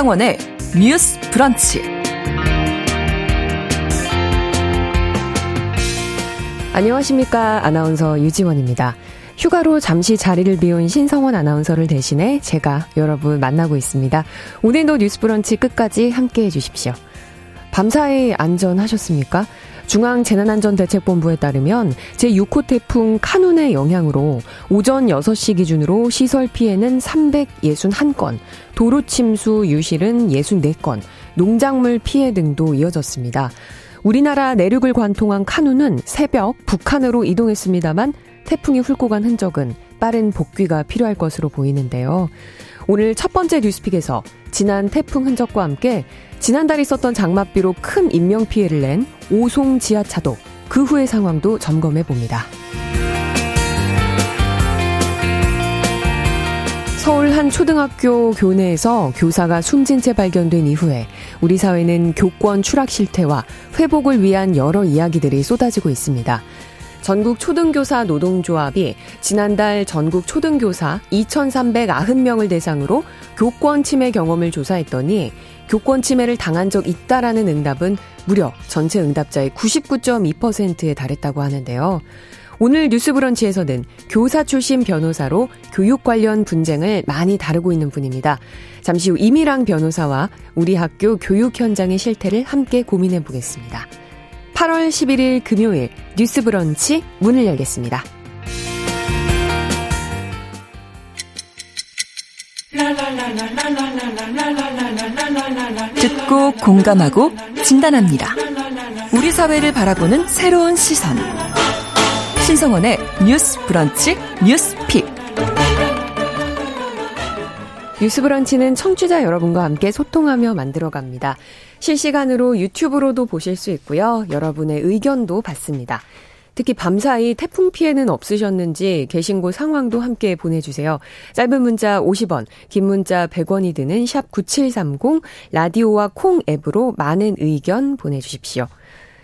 신성원의 뉴스 브런치. 안녕하십니까. 아나운서 유지원입니다. 휴가로 잠시 자리를 비운 신성원 아나운서를 대신해 제가 여러분 만나고 있습니다. 오늘도 뉴스 브런치 끝까지 함께 해주십시오. 밤사이 안전하셨습니까? 중앙재난안전대책본부에 따르면 제6호 태풍 카눈의 영향으로 오전 6시 기준으로 시설 피해는 361건, 도로 침수 유실은 64건, 농작물 피해 등도 이어졌습니다. 우리나라 내륙을 관통한 카눈은 새벽 북한으로 이동했습니다만 태풍이 훑고 간 흔적은 빠른 복귀가 필요할 것으로 보이는데요. 오늘 첫 번째 뉴스픽에서 지난 태풍 흔적과 함께 지난달 있었던 장맛비로 큰 인명피해를 낸 오송 지하차도 그 후의 상황도 점검해 봅니다. 서울 한 초등학교 교내에서 교사가 숨진 채 발견된 이후에 우리 사회는 교권 추락 실태와 회복을 위한 여러 이야기들이 쏟아지고 있습니다. 전국 초등교사 노동조합이 지난달 전국 초등교사 2,390명을 대상으로 교권 침해 경험을 조사했더니 교권 침해를 당한 적 있다라는 응답은 무려 전체 응답자의 99.2%에 달했다고 하는데요. 오늘 뉴스 브런치에서는 교사 출신 변호사로 교육 관련 분쟁을 많이 다루고 있는 분입니다. 잠시 후 이미랑 변호사와 우리 학교 교육 현장의 실태를 함께 고민해 보겠습니다. 8월 11일 금요일 뉴스 브런치 문을 열겠습니다. 듣고 공감하고 진단합니다. 우리 사회를 바라보는 새로운 시선. 신성원의 뉴스 브런치 뉴스 픽. 뉴스 브런치는 청취자 여러분과 함께 소통하며 만들어갑니다. 실시간으로 유튜브로도 보실 수 있고요. 여러분의 의견도 받습니다. 특히 밤사이 태풍 피해는 없으셨는지 계신 곳 상황도 함께 보내주세요. 짧은 문자 50원, 긴 문자 100원이 드는 샵 9730, 라디오와 콩 앱으로 많은 의견 보내주십시오.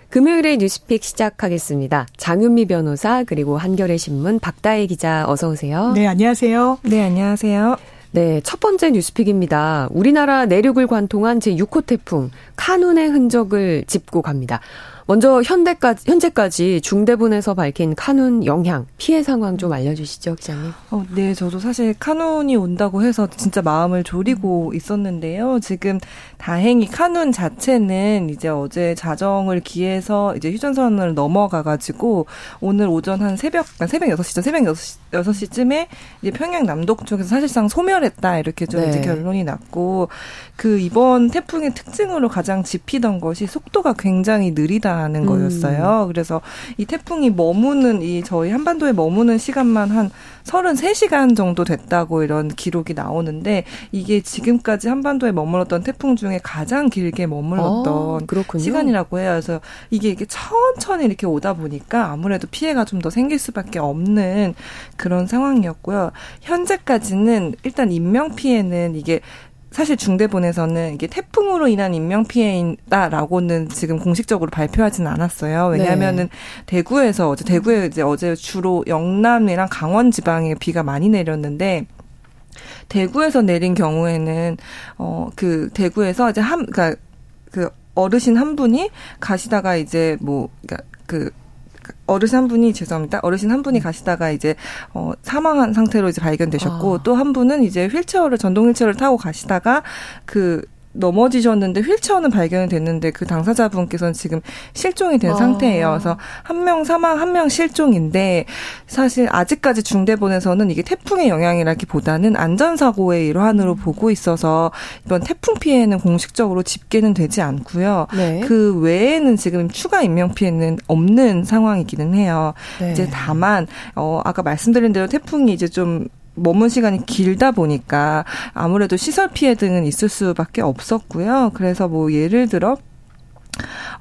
금요일의 뉴스픽 시작하겠습니다. 장윤미 변호사 그리고 한겨레 신문 박다혜 기자 어서 오세요. 네, 안녕하세요. 네, 안녕하세요. 네, 첫 번째 뉴스픽입니다. 우리나라 내륙을 관통한 제6호 태풍 카눈의 흔적을 짚고 갑니다. 먼저 현대까지, 현재까지 중대본에서 밝힌 카눈 영향, 피해 상황 좀 알려주시죠, 기자님. 어, 네, 저도 사실 카눈이 온다고 해서 진짜 마음을 졸이고 있었는데요. 지금 다행히 카눈 자체는 이제 어제 자정을 기해서 이제 휴전선을 넘어가가지고 오늘 오전 한 새벽, 그러니까 새벽 6시죠. 새벽 6시, 6시쯤에 이제 평양 남동 쪽에서 사실상 소멸했다. 이렇게 좀 네. 이제 결론이 났고 그 이번 태풍의 특징으로 가장 짚히던 것이 속도가 굉장히 느리다. 하는 음. 거였어요. 그래서 이 태풍이 머무는 이 저희 한반도에 머무는 시간만 한 33시간 정도 됐다고 이런 기록이 나오는데 이게 지금까지 한반도에 머물렀던 태풍 중에 가장 길게 머물렀던 아, 시간이라고 해요. 그래서 이게 이게 천천히 이렇게 오다 보니까 아무래도 피해가 좀 더 생길 수밖에 없는 그런 상황이었고요. 현재까지는 일단 인명 피해는 이게 사실 중대본에서는 이게 태풍으로 인한 인명 피해다라고는 지금 공식적으로 발표하지는 않았어요. 왜냐하면은 네. 대구에서 어제 대구에 이제 어제 주로 영남이랑 강원 지방에 비가 많이 내렸는데 대구에서 내린 경우에는 어 그 대구에서 이제 한 그러니까 그 어르신 한 분이 가시다가 이제 뭐 그러니까 그 어르신 한 분이 죄송합니다. 어르신 한 분이 가시다가 이제 어 사망한 상태로 이제 발견되셨고 아. 또한 분은 이제 휠체어를 전동 휠체어를 타고 가시다가 그 넘어지셨는데 휠체어는 발견이 됐는데 그 당사자분께서는 지금 실종이 된 아. 상태예요. 그래서 한 명 사망, 한 명 실종인데 사실 아직까지 중대본에서는 이게 태풍의 영향이라기보다는 안전사고의 일환으로 음. 보고 있어서 이번 태풍 피해는 공식적으로 집계는 되지 않고요. 네. 그 외에는 지금 추가 인명 피해는 없는 상황이기는 해요. 네. 이제 다만 어 아까 말씀드린 대로 태풍이 이제 좀 머문 시간이 길다 보니까 아무래도 시설 피해 등은 있을 수밖에 없었고요. 그래서 뭐 예를 들어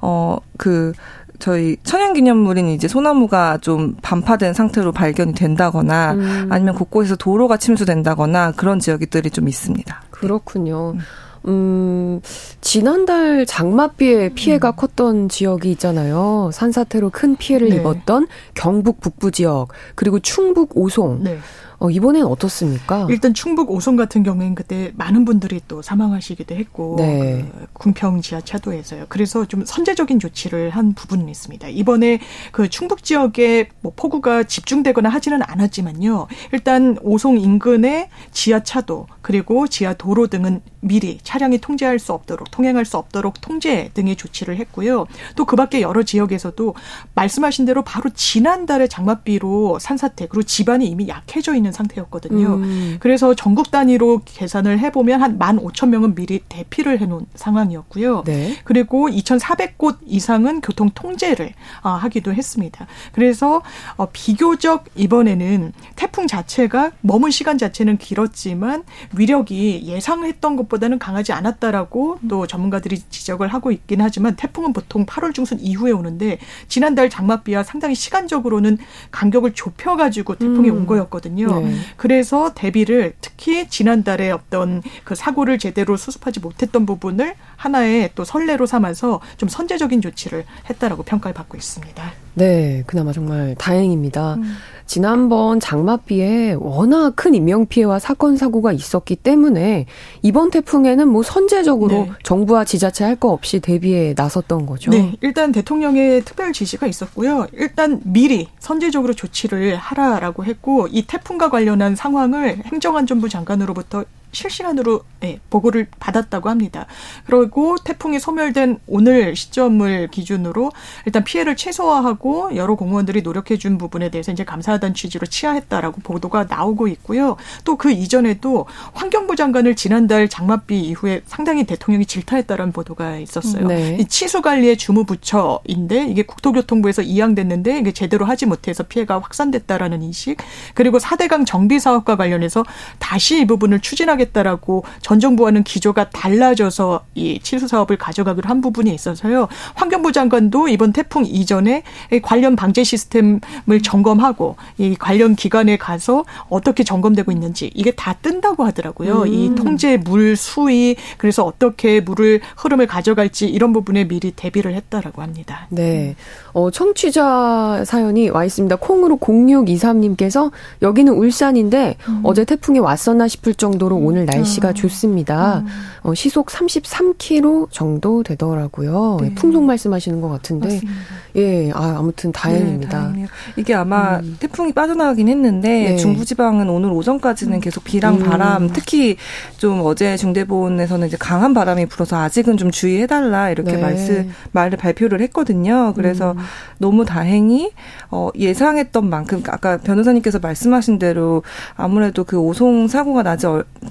어그 저희 천연기념물인 이제 소나무가 좀 반파된 상태로 발견이 된다거나 음. 아니면 곳곳에서 도로가 침수된다거나 그런 지역들이 좀 있습니다. 그렇군요. 음. 음, 지난달 장맛비에 피해가 음. 컸던 지역이 있잖아요. 산사태로 큰 피해를 네. 입었던 경북 북부 지역, 그리고 충북 오송. 네. 어, 이번엔 어떻습니까? 일단 충북 오송 같은 경우에는 그때 많은 분들이 또 사망하시기도 했고 네. 그 궁평 지하차도에서요. 그래서 좀 선제적인 조치를 한 부분은 있습니다. 이번에 그 충북 지역에 뭐 폭우가 집중되거나 하지는 않았지만요. 일단 오송 인근의 지하차도 그리고 지하 도로 등은 미리 차량이 통제할 수 없도록 통행할 수 없도록 통제 등의 조치를 했고요. 또 그밖에 여러 지역에서도 말씀하신 대로 바로 지난달에 장맛비로 산사태 그리고 집안이 이미 약해져 있는 상태였거든요. 음. 그래서 전국 단위로 계산을 해보면 한 만 오천 명은 미리 대피를 해놓은 상황이었고요. 네. 그리고 이천사백 곳 이상은 교통 통제를 어, 하기도 했습니다. 그래서 어, 비교적 이번에는 태풍 자체가 머문 시간 자체는 길었지만 위력이 예상했던 것보다는 강하지 않았다라고 또 전문가들이 지적을 하고 있긴 하지만 태풍은 보통 8월 중순 이후에 오는데 지난달 장맛비와 상당히 시간적으로는 간격을 좁혀가지고 태풍이 음. 온 거였거든요. 네. 그래서 대비를 특히 지난달에 어떤 그 사고를 제대로 수습하지 못했던 부분을 하나의 또 선례로 삼아서 좀 선제적인 조치를 했다라고 평가를 받고 있습니다. 네, 그나마 정말 다행입니다. 음. 지난번 장맛비에 워낙 큰 인명피해와 사건 사고가 있었기 때문에 이번 태풍에는 뭐 선제적으로 네. 정부와 지자체 할 거 없이 대비에 나섰던 거죠. 네, 일단 대통령의 특별 지시가 있었고요. 일단 미리 선제적으로 조치를 하라라고 했고 이 태풍과 관련한 상황을 행정안전부 장관으로부터 실시간으로 네, 보고를 받았다고 합니다. 그리고 태풍이 소멸된 오늘 시점을 기준으로 일단 피해를 최소화하고 여러 공무원들이 노력해 준 부분에 대해서 이제 감사하다는 취지로 치하했다라고 보도가 나오고 있고요. 또 그 이전에도 환경부 장관을 지난달 장맛비 이후에 상당히 대통령이 질타했다라는 보도가 있었어요. 네. 이 치수 관리의 주무 부처인데 이게 국토교통부에서 이양됐는데 이게 제대로 하지 못해서 피해가 확산됐다라는 인식 그리고 사대강 정비 사업과 관련해서 다시 이 부분을 추진하게 하겠다라고 전 정부와는 기조가 달라져서 이 치수 사업을 가져가기로 한 부분이 있어서요. 환경부 장관도 이번 태풍 이전에 관련 방제 시스템을 점검하고 이 관련 기관에 가서 어떻게 점검되고 있는지 이게 다 뜬다고 하더라고요. 음. 이 통제 물 수위 그래서 어떻게 물을 흐름을 가져갈지 이런 부분에 미리 대비를 했다라고 합니다. 네. 어, 청취자 사연이 와 있습니다. 콩으로 0623님께서 여기는 울산인데 음. 어제 태풍이 왔었나 싶을 정도로 오늘 날씨가 아. 좋습니다. 음. 어, 시속 33km 정도 되더라고요. 네. 풍속 말씀하시는 것 같은데. 맞습니다. 예, 아, 아무튼 다행입니다. 네, 이게 아마 음. 태풍이 빠져나가긴 했는데 네. 중부지방은 오늘 오전까지는 계속 비랑 음. 바람, 특히 좀 어제 중대본에서는 이제 강한 바람이 불어서 아직은 좀 주의해달라 이렇게 네. 말씀 말을 발표를 했거든요. 그래서 음. 너무 다행히 어, 예상했던 만큼 아까 변호사님께서 말씀하신 대로 아무래도 그 오송 사고가 나지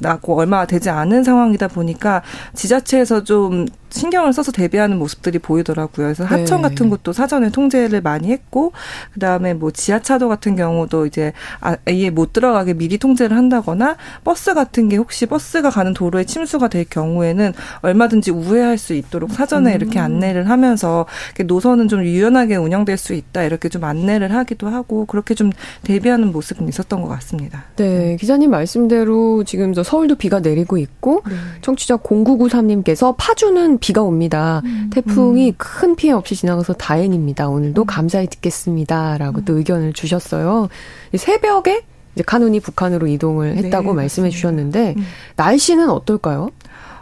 나고 얼마 되지 않은 상황이다 보니까 지자체에서 좀 신경을 써서 대비하는 모습들이 보이더라고요. 그래서 하천 네. 같은 것도 사전에 통제를 많이 했고 그다음에 뭐 지하차도 같은 경우도 이제 아예 못 들어가게 미리 통제를 한다거나 버스 같은 게 혹시 버스가 가는 도로에 침수가 될 경우에는 얼마든지 우회할 수 있도록 사전에 음. 이렇게 안내를 하면서 노선은 좀 유연하게 운영될 수 있다 이렇게 좀 안내를 하기도 하고 그렇게 좀 대비하는 모습은 있었던 것 같습니다. 네, 기자님 말씀대로 지금 저 서울도 비가 내리고 있고 네. 청취자 0993님께서 파주는 비가 옵니다. 음. 태풍이 음. 큰 피해 없이 지나가서 다행입니다. 오늘도 음. 감사히 듣겠습니다라고 또 음. 의견을 주셨어요. 새벽에 이제 카눈이 북한으로 이동을 했다고 네, 말씀해 주셨는데 음. 날씨는 어떨까요?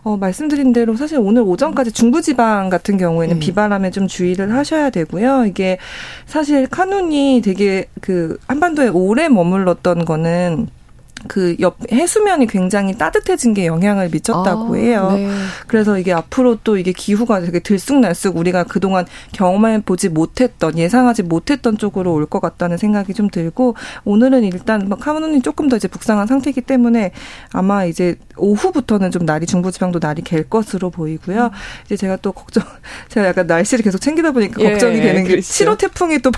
어, 말씀드린 대로 사실 오늘 오전까지 중부지방 같은 경우에는 음. 비바람에 좀 주의를 하셔야 되고요. 이게 사실 카눈이 되게 그 한반도에 오래 머물렀던 거는 그 옆 해수면이 굉장히 따뜻해진 게 영향을 미쳤다고 아, 해요. 네. 그래서 이게 앞으로 또 이게 기후가 되게 들쑥날쑥 우리가 그동안 경험해 보지 못했던 예상하지 못했던 쪽으로 올 것 같다는 생각이 좀 들고 오늘은 일단 뭐 카문이 조금 더 이제 북상한 상태이기 때문에 아마 이제 오후부터는 좀 날이 중부지방도 날이 갤 것으로 보이고요. 음. 이제 제가 또 걱정 제가 약간 날씨를 계속 챙기다 보니까 예, 걱정이 되는 게 7호 태풍이 또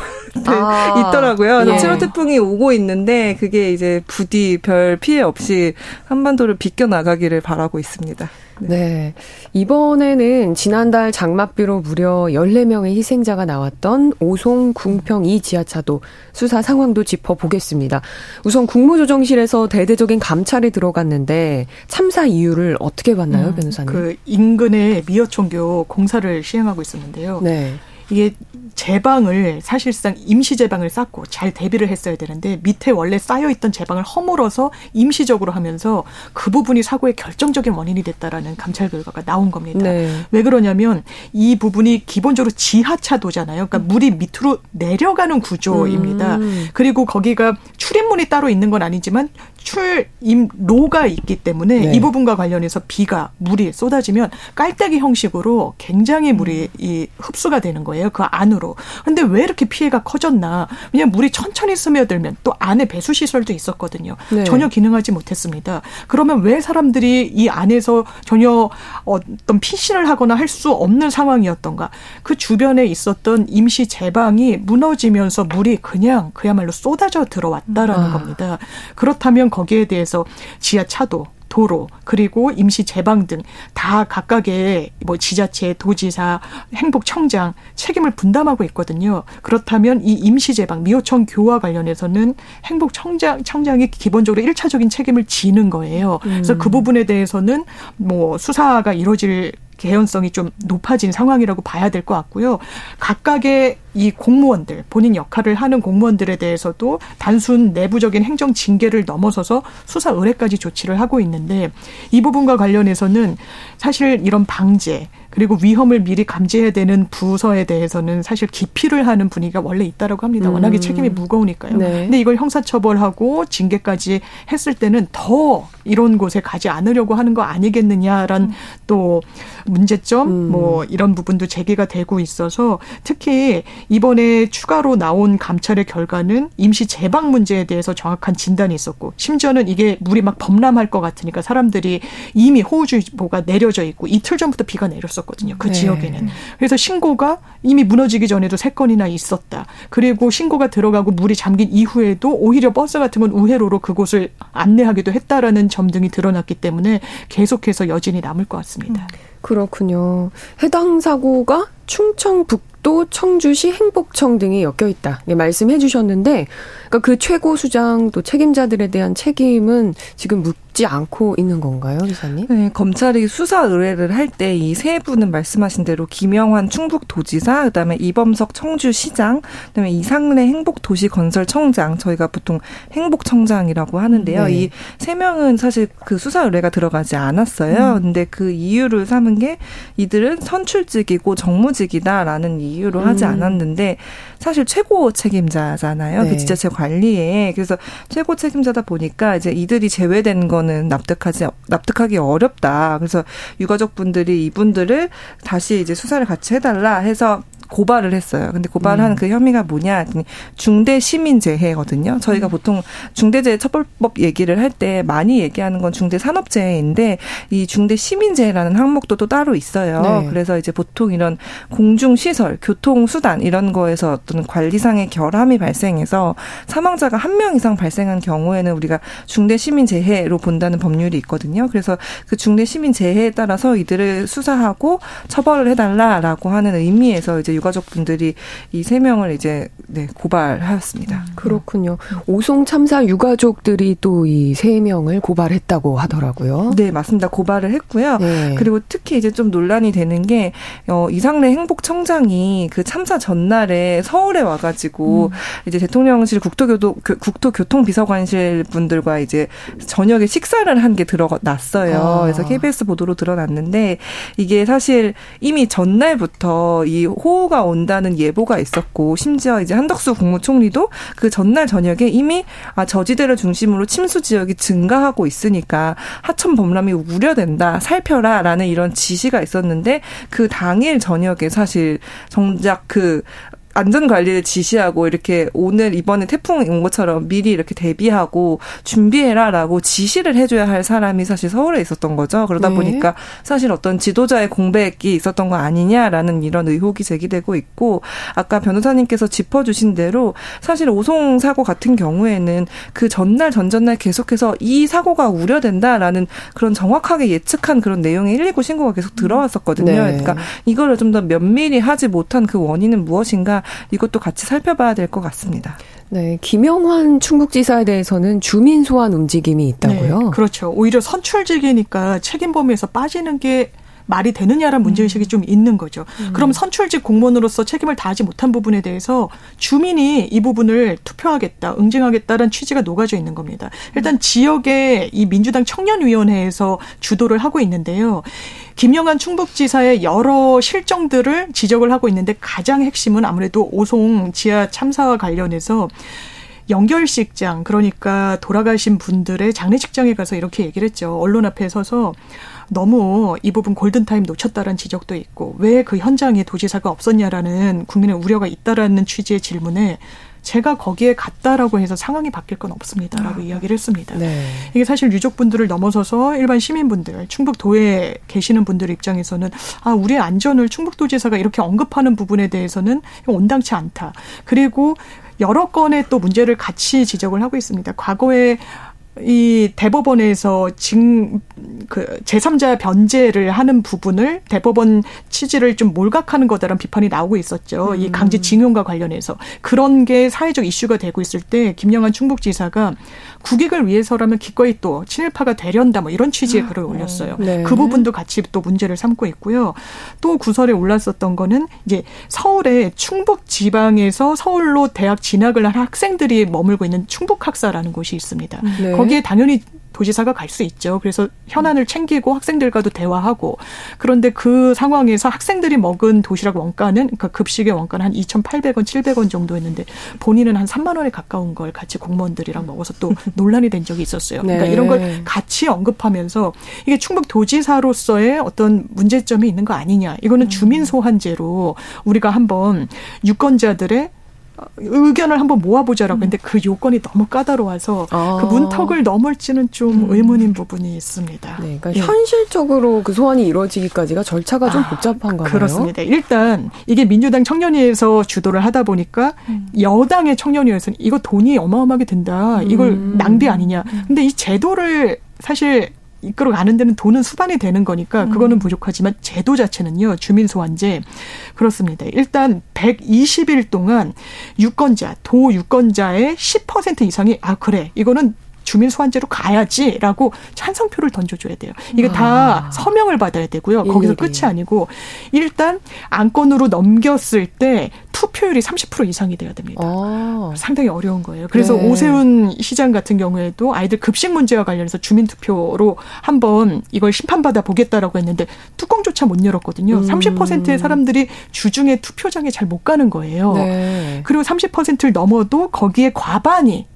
아, 있더라고요. 예. 7호 태풍이 오고 있는데 그게 이제 부디 별별 피해 없이 한반도를 비껴나가기를 바라고 있습니다. 네. 네. 이번에는 지난달 장맛비로 무려 14명의 희생자가 나왔던 오송 궁평 2 지하차도 수사 상황도 짚어보겠습니다. 우선 국무조정실에서 대대적인 감찰이 들어갔는데 참사 이유를 어떻게 봤나요, 음, 변호사님? 그 인근에 미어총교 공사를 시행하고 있었는데요. 네. 이게 제방을 사실상 임시 제방을 쌓고 잘 대비를 했어야 되는데 밑에 원래 쌓여 있던 제방을 허물어서 임시적으로 하면서 그 부분이 사고의 결정적인 원인이 됐다라는 감찰 결과가 나온 겁니다. 네. 왜 그러냐면 이 부분이 기본적으로 지하차도잖아요. 그러니까 물이 밑으로 내려가는 구조입니다. 음. 그리고 거기가 출입문이 따로 있는 건 아니지만 출입로가 있기 때문에 네. 이 부분과 관련해서 비가 물이 쏟아지면 깔때기 형식으로 굉장히 물이 음. 이 흡수가 되는 거예요. 그 안으로. 근데 왜 이렇게 피해가 커졌나? 왜냐면 물이 천천히 스며들면 또 안에 배수 시설도 있었거든요. 네. 전혀 기능하지 못했습니다. 그러면 왜 사람들이 이 안에서 전혀 어떤 피신을 하거나 할 수 없는 상황이었던가? 그 주변에 있었던 임시 제방이 무너지면서 물이 그냥 그야말로 쏟아져 들어왔다라는 아. 겁니다. 그렇다면 거기에 대해서 지하차도 도로 그리고 임시 제방 등 다 각각의 뭐 지자체, 도지사, 행복청장 책임을 분담하고 있거든요. 그렇다면 이 임시 제방 미호청 교와 관련해서는 행복청장 청장이 기본적으로 일차적인 책임을 지는 거예요. 그래서 그 음. 부분에 대해서는 뭐 수사가 이루어질 개연성이 좀 높아진 상황이라고 봐야 될 것 같고요. 각각의 이 공무원들 본인 역할을 하는 공무원들에 대해서도 단순 내부적인 행정 징계를 넘어서서 수사 의뢰까지 조치를 하고 있는데 이 부분과 관련해서는 사실 이런 방제 그리고 위험을 미리 감지해야 되는 부서에 대해서는 사실 기피를 하는 분위기가 원래 있다라고 합니다. 워낙에 음. 책임이 무거우니까요. 네. 근데 이걸 형사처벌하고 징계까지 했을 때는 더 이런 곳에 가지 않으려고 하는 거 아니겠느냐라는 음. 또 문제점 음. 뭐 이런 부분도 제기가 되고 있어서 특히 이번에 추가로 나온 감찰의 결과는 임시 재방 문제에 대해서 정확한 진단이 있었고 심지어는 이게 물이 막 범람할 것 같으니까 사람들이 이미 호우주의보가 내려져 있고 이틀 전부터 비가 내렸었고 있었거든요. 그 네. 지역에는. 그래서 신고가 이미 무너지기 전에도 세 건이나 있었다. 그리고 신고가 들어가고 물이 잠긴 이후에도 오히려 버스 같은 건 우회로로 그곳을 안내하기도 했다라는 점 등이 드러났기 때문에 계속해서 여진이 남을 것 같습니다. 음. 그렇군요. 해당 사고가 충청 북도 청주시 행복청 등이 엮여 있다. 네, 말씀해 주셨는데 그러니까 그 최고 수장 또 책임자들에 대한 책임은 지금 묻 지 않고 있는 건가요, 기사님? 네, 검찰이 수사 의뢰를 할 때 이 세 분은 말씀하신 대로 김영환 충북도지사, 그다음에 이범석 청주시장, 그다음에 이상래 행복도시건설청장, 저희가 보통 행복청장이라고 하는데요. 네. 이세 명은 사실 그 수사 의뢰가 들어가지 않았어요. 음. 근데 그 이유를 삼은 게 이들은 선출직이고 정무직이다라는 이유로 음. 하지 않았는데 사실 최고 책임자잖아요. 그 네. 그 지자체 관리에. 그래서 최고 책임자다 보니까 이제 이들이 제외된 거는 납득하지 납득하기 어렵다. 그래서 유가족 분들이 이분들을 다시 이제 수사를 같이 해달라 해서 고발을 했어요. 근데 고발하는 음. 그 혐의가 뭐냐? 중대 시민재해거든요. 저희가 음. 보통 중대재해 처벌법 얘기를 할 때 많이 얘기하는 건 중대 산업재해인데 이 중대 시민재해라는 항목도 또 따로 있어요. 네. 그래서 이제 보통 이런 공중 시설, 교통 수단 이런 거에서 어떤 관리상의 결함이 발생해서 사망자가 한 명 이상 발생한 경우에는 우리가 중대 시민재해로 본다는 법률이 있거든요. 그래서 그 중대 시민재해에 따라서 이들을 수사하고 처벌을 해달라라고 하는 의미에서 이제 유가족분들이 이 세 명을 이제 네, 고발하였습니다. 음, 그렇군요. 오송 참사 유가족들이 또 이 세 명을 고발했다고 하더라고요. 네, 맞습니다. 고발을 했고요. 네. 그리고 특히 이제 좀 논란이 되는 게 어, 이상래 행복청장이 그 참사 전날에 서울에 와가지고 음. 이제 대통령실 국토교도 국토교통비서관실 분들과 이제 저녁에 식사를 한 게 드러났어요. 아. 그래서 KBS 보도로 드러났는데 이게 사실 이미 전날부터 이 호 우가 온다는 예보가 있었고 심지어 이제 한덕수 국무총리도 그 전날 저녁에 이미 아 저지대를 중심으로 침수 지역이 증가하고 있으니까 하천 범람이 우려된다 살펴라라는 이런 지시가 있었는데 그 당일 저녁에 사실 정작 그 안전 관리를 지시하고 이렇게 오늘 이번에 태풍 온 것처럼 미리 이렇게 대비하고 준비해라라고 지시를 해줘야 할 사람이 사실 서울에 있었던 거죠. 그러다 네. 보니까 사실 어떤 지도자의 공백이 있었던 거 아니냐라는 이런 의혹이 제기되고 있고 아까 변호사님께서 짚어주신 대로 사실 오송 사고 같은 경우에는 그 전날 전전날 계속해서 이 사고가 우려된다라는 그런 정확하게 예측한 그런 내용의 119 신고가 계속 들어왔었거든요. 네. 그러니까 이거를 좀 더 면밀히 하지 못한 그 원인은 무엇인가 이것도 같이 살펴봐야 될 것 같습니다. 네, 김영환 충북지사에 대해서는 주민 소환 움직임이 있다고요? 네, 그렇죠. 오히려 선출직이니까 책임 범위에서 빠지는 게 말이 되느냐라는 문제의식이 음. 좀 있는 거죠. 음. 그럼 선출직 공무원으로서 책임을 다하지 못한 부분에 대해서 주민이 이 부분을 투표하겠다, 응징하겠다는 취지가 녹아져 있는 겁니다. 일단 지역의 이 민주당 청년위원회에서 주도를 하고 있는데요. 김영한 충북지사의 여러 실정들을 지적을 하고 있는데 가장 핵심은 아무래도 오송 지하 참사와 관련해서 연결식장 그러니까 돌아가신 분들의 장례식장에 가서 이렇게 얘기를 했죠. 언론 앞에 서서 너무 이 부분 골든타임 놓쳤다라는 지적도 있고 왜 그 현장에 도지사가 없었냐라는 국민의 우려가 있다라는 취지의 질문에 제가 거기에 갔다라고 해서 상황이 바뀔 건 없습니다라고 아. 이야기를 했습니다. 네. 이게 사실 유족분들을 넘어서서 일반 시민분들, 충북도에 계시는 분들 입장에서는 아 우리의 안전을 충북도지사가 이렇게 언급하는 부분에 대해서는 온당치 않다. 그리고 여러 건의 또 문제를 같이 지적을 하고 있습니다. 과거에 이 대법원에서 징, 그, 제3자 변제를 하는 부분을 대법원 취지를 좀 몰각하는 거다라는 비판이 나오고 있었죠. 음. 이 강제 징용과 관련해서. 그런 게 사회적 이슈가 되고 있을 때 김영한 충북지사가 국익을 위해서라면 기꺼이 또 친일파가 되련다 뭐 이런 취지의 아, 글을 올렸어요. 네. 그 부분도 같이 또 문제를 삼고 있고요. 또 구설에 올랐었던 거는 이제 서울의 충북 지방에서 서울로 대학 진학을 한 학생들이 머물고 있는 충북학사라는 곳이 있습니다. 네. 거기에 당연히 도지사가 갈 수 있죠. 그래서 현안을 챙기고 학생들과도 대화하고 그런데 그 상황에서 학생들이 먹은 도시락 원가는 그러니까 급식의 원가는 한 2,800원, 700원 정도였는데 본인은 한 3만 원에 가까운 걸 같이 공무원들이랑 먹어서 또 논란이 된 적이 있었어요. 그러니까 네. 이런 걸 같이 언급하면서 이게 충북 도지사로서의 어떤 문제점이 있는 거 아니냐. 이거는 음. 주민 소환제로 우리가 한번 유권자들의 의견을 한번 모아보자라고 했는데 그 요건이 너무 까다로워서 아. 그 문턱을 넘을지는 좀 음. 의문인 부분이 있습니다. 네, 그러니까 예. 현실적으로 그 소환이 이루어지기까지가 절차가 좀 아, 복잡한 가요? 그렇습니다. 일단 이게 민주당 청년위에서 주도를 하다 보니까 음. 여당의 청년위에서는 이거 돈이 어마어마하게 든다. 이걸 음. 낭비 아니냐. 근데 이 제도를 사실 이끌어 가는 데는 돈은 수반이 되는 거니까 그거는 음. 부족하지만 제도 자체는요 주민 소환제 그렇습니다. 일단 120일 동안 유권자 도 유권자의 10% 이상이 아 그래 이거는 주민 소환제로 가야지라고 찬성표를 던져줘야 돼요. 이게 아. 다 서명을 받아야 되고요. 거기서 끝이 아니고 일단 안건으로 넘겼을 때 투표율이 30% 이상이 돼야 됩니다. 아. 상당히 어려운 거예요. 그래서 네. 오세훈 시장 같은 경우에도 아이들 급식 문제와 관련해서 주민 투표로 한번 이걸 심판받아 보겠다라고 했는데 뚜껑조차 못 열었거든요. 음. 30%의 사람들이 주중에 투표장에 잘 못 가는 거예요. 네. 그리고 30%를 넘어도 거기에 과반이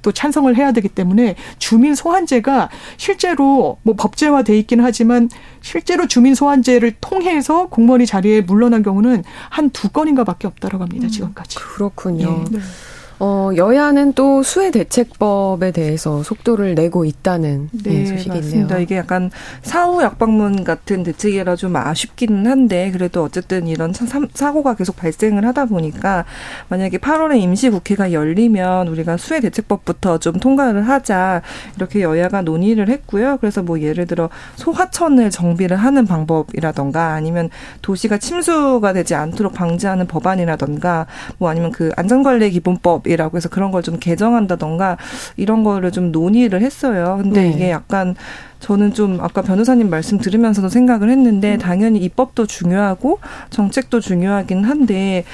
또 찬성을 해야 되기 때문에 주민 소환제가 실제로 뭐 법제화돼 있기는 하지만 실제로 주민 소환제를 통해서 공무원이 자리에 물러난 경우는 한 두 건인가밖에 없다라고 합니다. 음, 지금까지. 그렇군요. 예. 네. 어, 여야는 또 수해 대책법에 대해서 속도를 내고 있다는 네, 네, 소식이 맞습니다. 있네요. 이게 약간 사후 약방문 같은 대책이라 좀 아쉽기는 한데 그래도 어쨌든 이런 사고가 계속 발생을 하다 보니까 만약에 8월에 임시 국회가 열리면 우리가 수해 대책법부터 좀 통과를 하자 이렇게 여야가 논의를 했고요. 그래서 뭐 예를 들어 소하천을 정비를 하는 방법이라던가 아니면 도시가 침수가 되지 않도록 방지하는 법안이라던가 뭐 아니면 그 안전관리 기본법 법이라고 해서 그런 걸 좀 개정한다던가 이런 거를 좀 논의를 했어요. 근데 네. 이게 약간 저는 좀 아까 변호사님 말씀 들으면서도 생각을 했는데 음. 당연히 입법도 중요하고 정책도 중요하긴 한데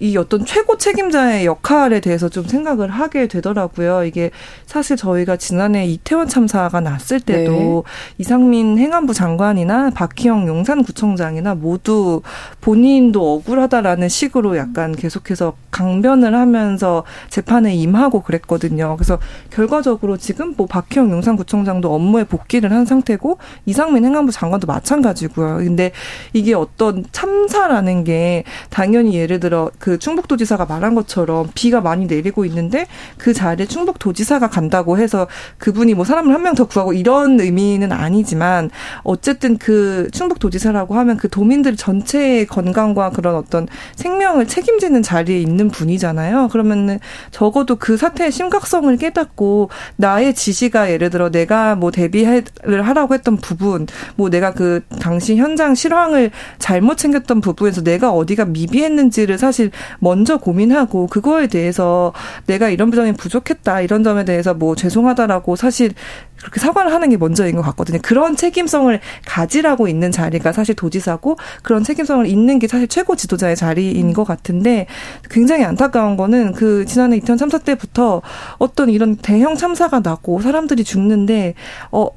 이 어떤 최고 책임자의 역할에 대해서 좀 생각을 하게 되더라고요. 이게 사실 저희가 지난해 이태원 참사가 났을 때도 네. 이상민 행안부 장관이나 박희영 용산구청장이나 모두 본인도 억울하다라는 식으로 약간 계속해서 강변을 하면서 재판에 임하고 그랬거든요. 그래서 결과적으로 지금 뭐 박희영 용산구청장도 업무에 복귀를 한 상태고 이상민 행안부 장관도 마찬가지고요. 근데 이게 어떤 참사라는 게 당연히 예를 들어 그그 충북도지사가 말한 것처럼 비가 많이 내리고 있는데 그 자리에 충북도지사가 간다고 해서 그분이 뭐 사람을 한 명 더 구하고 이런 의미는 아니지만 어쨌든 그 충북도지사라고 하면 그 도민들 전체의 건강과 그런 어떤 생명을 책임지는 자리에 있는 분이잖아요. 그러면은 적어도 그 사태의 심각성을 깨닫고 나의 지시가 예를 들어 내가 뭐 대비를 하라고 했던 부분, 뭐 내가 그 당시 현장 실황을 잘못 챙겼던 부분에서 내가 어디가 미비했는지를 사실 먼저 고민하고 그거에 대해서 내가 이런 점이 부족했다 이런 점에 대해서 뭐 죄송하다라고 사실 그렇게 사과를 하는 게 먼저인 것 같거든요. 그런 책임성을 가지라고 있는 자리가 사실 도지사고 그런 책임성을 있는 게 사실 최고 지도자의 자리인 것 같은데 굉장히 안타까운 거는 그 지난해 이태원 참사 때부터 어떤 이런 대형 참사가 나고 사람들이 죽는데 어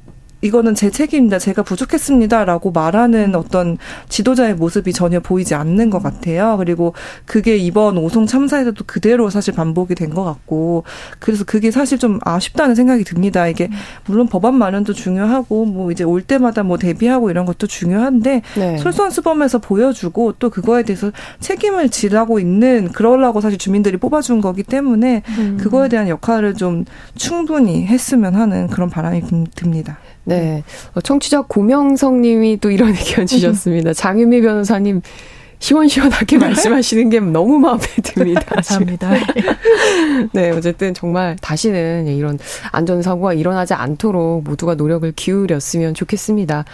이거는 제 책임입니다. 제가 부족했습니다라고 말하는 어떤 지도자의 모습이 전혀 보이지 않는 것 같아요. 그리고 그게 이번 오송 참사에서도 그대로 사실 반복이 된 것 같고 그래서 그게 사실 좀 아쉽다는 생각이 듭니다. 이게 물론 법안 마련도 중요하고 뭐 이제 올 때마다 뭐 대비하고 이런 것도 중요한데 네. 솔선수범해서 보여주고 또 그거에 대해서 책임을 지라고 있는 그러려고 사실 주민들이 뽑아준 거기 때문에 음. 그거에 대한 역할을 좀 충분히 했으면 하는 그런 바람이 듭니다. 네. 어, 청취자 고명성 님이 또 이런 의견 주셨습니다. 장윤미 변호사님, 시원시원하게 말씀하시는 게 너무 마음에 듭니다. 감사합니다. 네, 어쨌든 정말 다시는 이런 안전사고가 일어나지 않도록 모두가 노력을 기울였으면 좋겠습니다.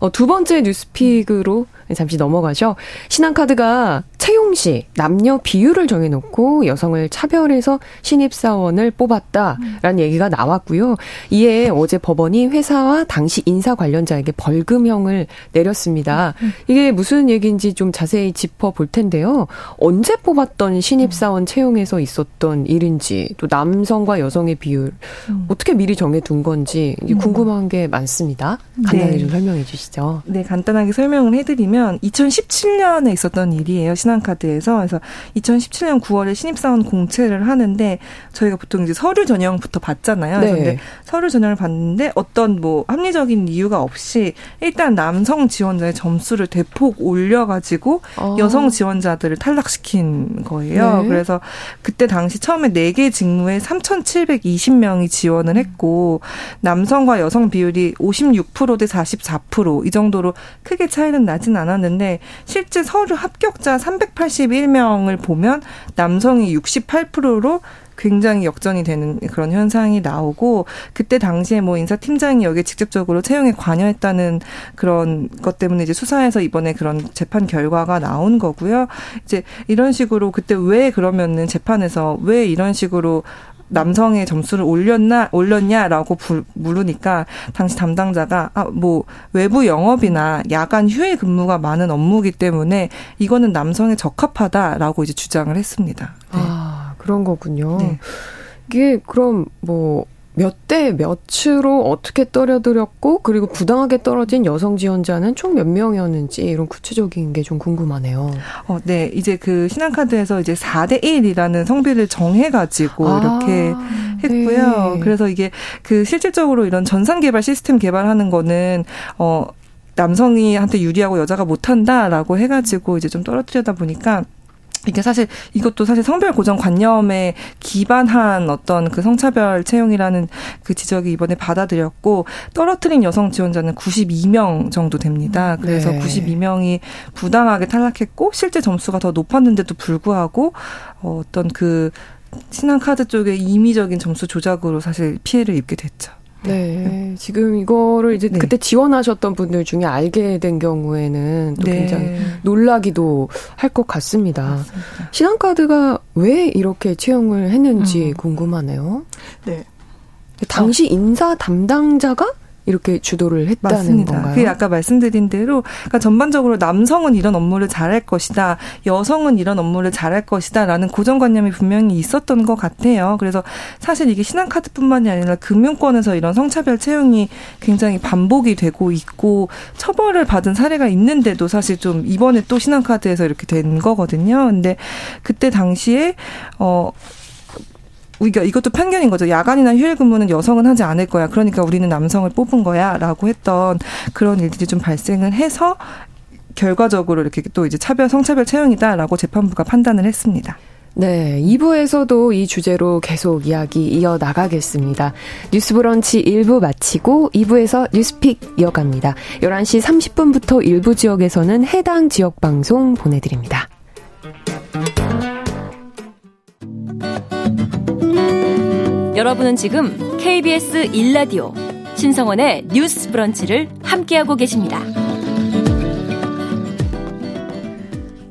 어, 두 번째 뉴스픽으로 잠시 넘어가죠. 신한카드가 채용 시 남녀 비율을 정해놓고 여성을 차별해서 신입사원을 뽑았다라는 얘기가 나왔고요. 이에 어제 법원이 회사와 당시 인사 관련자에게 벌금형을 내렸습니다. 이게 무슨 얘기인지 좀 자세히 짚어볼 텐데요. 언제 뽑았던 신입사원 채용에서 있었던 일 인지 또 남성과 여성의 비율 어떻게 미리 정해둔 건지 궁금한 게 많습니다. 간단히 네. 좀 설명해 주시죠. 네, 간단하게 설명을 해드리면 보면 2017년에 있었던 일이에요. 신한카드에서. 그래서 2017년 9월에 신입사원 공채를 하는데 저희가 보통 이제 서류 전형부터 받잖아요. 네. 그런데 서류 전형을 봤는데 어떤 뭐 합리적인 이유가 없이 일단 남성 지원자의 점수를 대폭 올려가지고 어. 여성 지원자들을 탈락시킨 거예요. 네. 그래서 그때 당시 처음에 4개 직무에 3,720명이 지원을 했고 남성과 여성 비율이 56%대 44%이 정도로 크게 차이는 나진 않았는데 실제 서류 합격자 381명을 보면 남성이 68%로 굉장히 역전이 되는 그런 현상이 나오고 그때 당시에 뭐 인사팀장이 여기에 직접적으로 채용에 관여했다는 그런 것 때문에 이제 수사에서 이번에 그런 재판 결과가 나온 거고요. 이제 이런 식으로 그때 왜 그러면은 재판에서 왜 이런 식으로 남성의 점수를 올렸나 올렸냐라고 부, 물으니까 당시 담당자가 아 뭐 외부 영업이나 야간 휴일 근무가 많은 업무기 때문에 이거는 남성에 적합하다라고 이제 주장을 했습니다. 네. 아 그런 거군요. 네. 이게 그럼 뭐 몇 대 몇으로 어떻게 떨어뜨렸고 그리고 부당하게 떨어진 여성 지원자는 총 몇 명이었는지 이런 구체적인 게 좀 궁금하네요. 어, 네. 이제 그 신한카드에서 이제 4대 1이라는 성비를 정해 가지고 아, 이렇게 했고요. 네. 그래서 이게 그 실질적으로 이런 전산 개발 시스템 개발하는 거는 어 남성이 한테 유리하고 여자가 못한다라고 해가지고 이제 좀 떨어뜨리다 보니까 이게 사실 이것도 사실 성별 고정 관념에 기반한 어떤 그 성차별 채용이라는 그 지적이 이번에 받아들였고 떨어뜨린 여성 지원자는 92명 정도 됩니다. 그래서 네. 92명이 부당하게 탈락했고 실제 점수가 더 높았는데도 불구하고 어, 어떤 그 신한카드 쪽의 임의적인 점수 조작으로 사실 피해를 입게 됐죠. 네. 지금 이거를 이제 네. 그때 지원하셨던 분들 중에 알게 된 경우에는 또 네. 굉장히 놀라기도 할 것 같습니다. 맞습니다. 신한카드가 왜 이렇게 채용을 했는지 음. 궁금하네요. 네. 당시 인사 담당자가 이렇게 주도를 했다는 맞습니다. 건가요? 그 아까 말씀드린 대로 그러니까 전반적으로 남성은 이런 업무를 잘할 것이다, 여성은 이런 업무를 잘할 것이다라는 고정관념이 분명히 있었던 것 같아요. 그래서 사실 이게 신한카드뿐만이 아니라 금융권에서 이런 성차별 채용이 굉장히 반복이 되고 있고 처벌을 받은 사례가 있는데도 사실 좀 이번에 또 신한카드에서 이렇게 된 거거든요. 근데 그때 당시에 어 우리가 이것도 편견인 거죠. 야간이나 휴일 근무는 여성은 하지 않을 거야. 그러니까 우리는 남성을 뽑은 거야라고 했던 그런 일들이 좀 발생을 해서 결과적으로 이렇게 또 이제 차별 성차별 채용이다라고 재판부가 판단을 했습니다. 네, 2부에서도 이 주제로 계속 이야기 이어 나가겠습니다. 뉴스 브런치 1부 마치고 2부에서 뉴스픽 이어갑니다. 11시 30분부터 일부 지역에서는 해당 지역 방송 보내 드립니다. 여러분은 지금 KBS 1라디오 신성원의 뉴스 브런치를 함께하고 계십니다.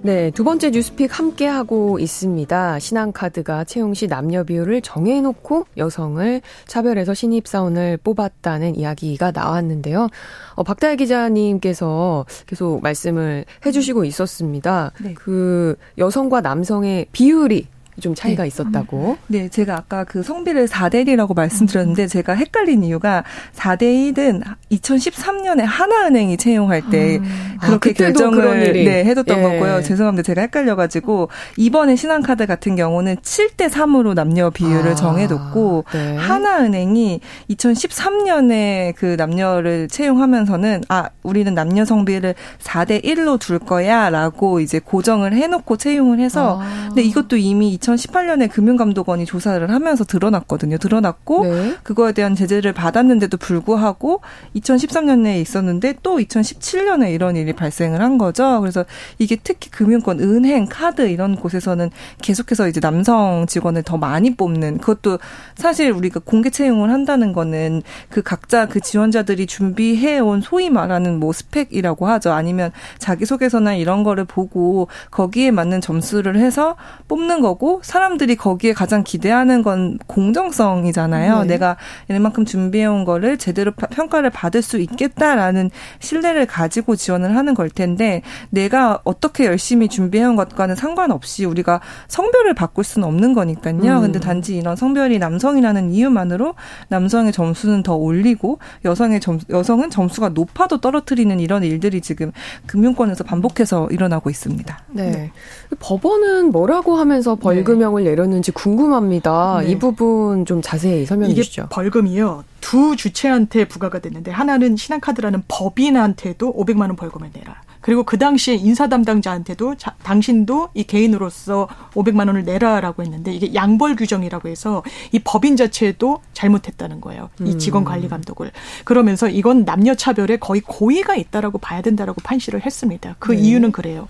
네, 두 번째 뉴스픽 함께하고 있습니다. 신한카드가 채용 시 남녀 비율을 정해놓고 여성을 차별해서 신입사원을 뽑았다는 이야기가 나왔는데요. 어, 박다혜 기자님께서 계속 말씀을 해주시고 있었습니다. 네. 그 여성과 남성의 비율이 좀 차이가 네. 있었다고. 네, 제가 아까 그 성비를 4대 1이라고 말씀드렸는데 음. 제가 헷갈린 이유가 4대 1은 2013년에 하나은행이 채용할 때 음. 그렇게 아, 결정을 네, 해뒀던 예. 거고요. 죄송합니다. 제가 헷갈려 가지고 이번에 신한카드 같은 경우는 7대 3으로 남녀 비율을 아, 정해뒀고 네. 하나은행이 2013년에 그 남녀를 채용하면서는 아 우리는 남녀 성비를 4대 1로 둘 거야라고 이제 고정을 해 놓고 채용을 해서 아. 근데 이것도 이미 2018년에 금융감독원이 조사를 하면서 드러났거든요. 드러났고 네. 그거에 대한 제재를 받았는데도 불구하고 2013년에 있었는데 또 2017년에 이런 일이 발생을 한 거죠. 그래서 이게 특히 금융권, 은행, 카드 이런 곳에서는 계속해서 이제 남성 직원을 더 많이 뽑는 그것도 사실 우리가 공개 채용을 한다는 거는 그 각자 그 지원자들이 준비해 온 소위 말하는 뭐 스펙이라고 하죠. 아니면 자기소개서나 이런 거를 보고 거기에 맞는 점수를 해서 뽑는 거고 사람들이 거기에 가장 기대하는 건 공정성이잖아요. 네. 내가 이만큼 준비해온 거를 제대로 평가를 받을 수 있겠다라는 신뢰를 가지고 지원을 하는 걸 텐데 내가 어떻게 열심히 준비해온 것과는 상관없이 우리가 성별을 바꿀 수는 없는 거니까요. 음. 근데 단지 이런 성별이 남성이라는 이유만으로 남성의 점수는 더 올리고 여성의 점 여성은 점수가 높아도 떨어뜨리는 이런 일들이 지금 금융권에서 반복해서 일어나고 있습니다. 네. 네. 법원은 뭐라고 하면서 벌 벌금형을 내렸는지 궁금합니다. 네. 이 부분 좀 자세히 설명해 주시죠. 벌금이요. 두 주체한테 부과가 됐는데 하나는 신한카드라는 법인한테도 500만 원 벌금을 내라. 그리고 그 당시에 인사 담당자한테도 자, 당신도 이 개인으로서 500만 원을 내라라고 했는데 이게 양벌 규정이라고 해서 이 법인 자체도 잘못했다는 거예요. 이 음. 직원 관리 감독을. 그러면서 이건 남녀 차별에 거의 고의가 있다라고 봐야 된다라고 판시를 했습니다. 그 네. 이유는 그래요.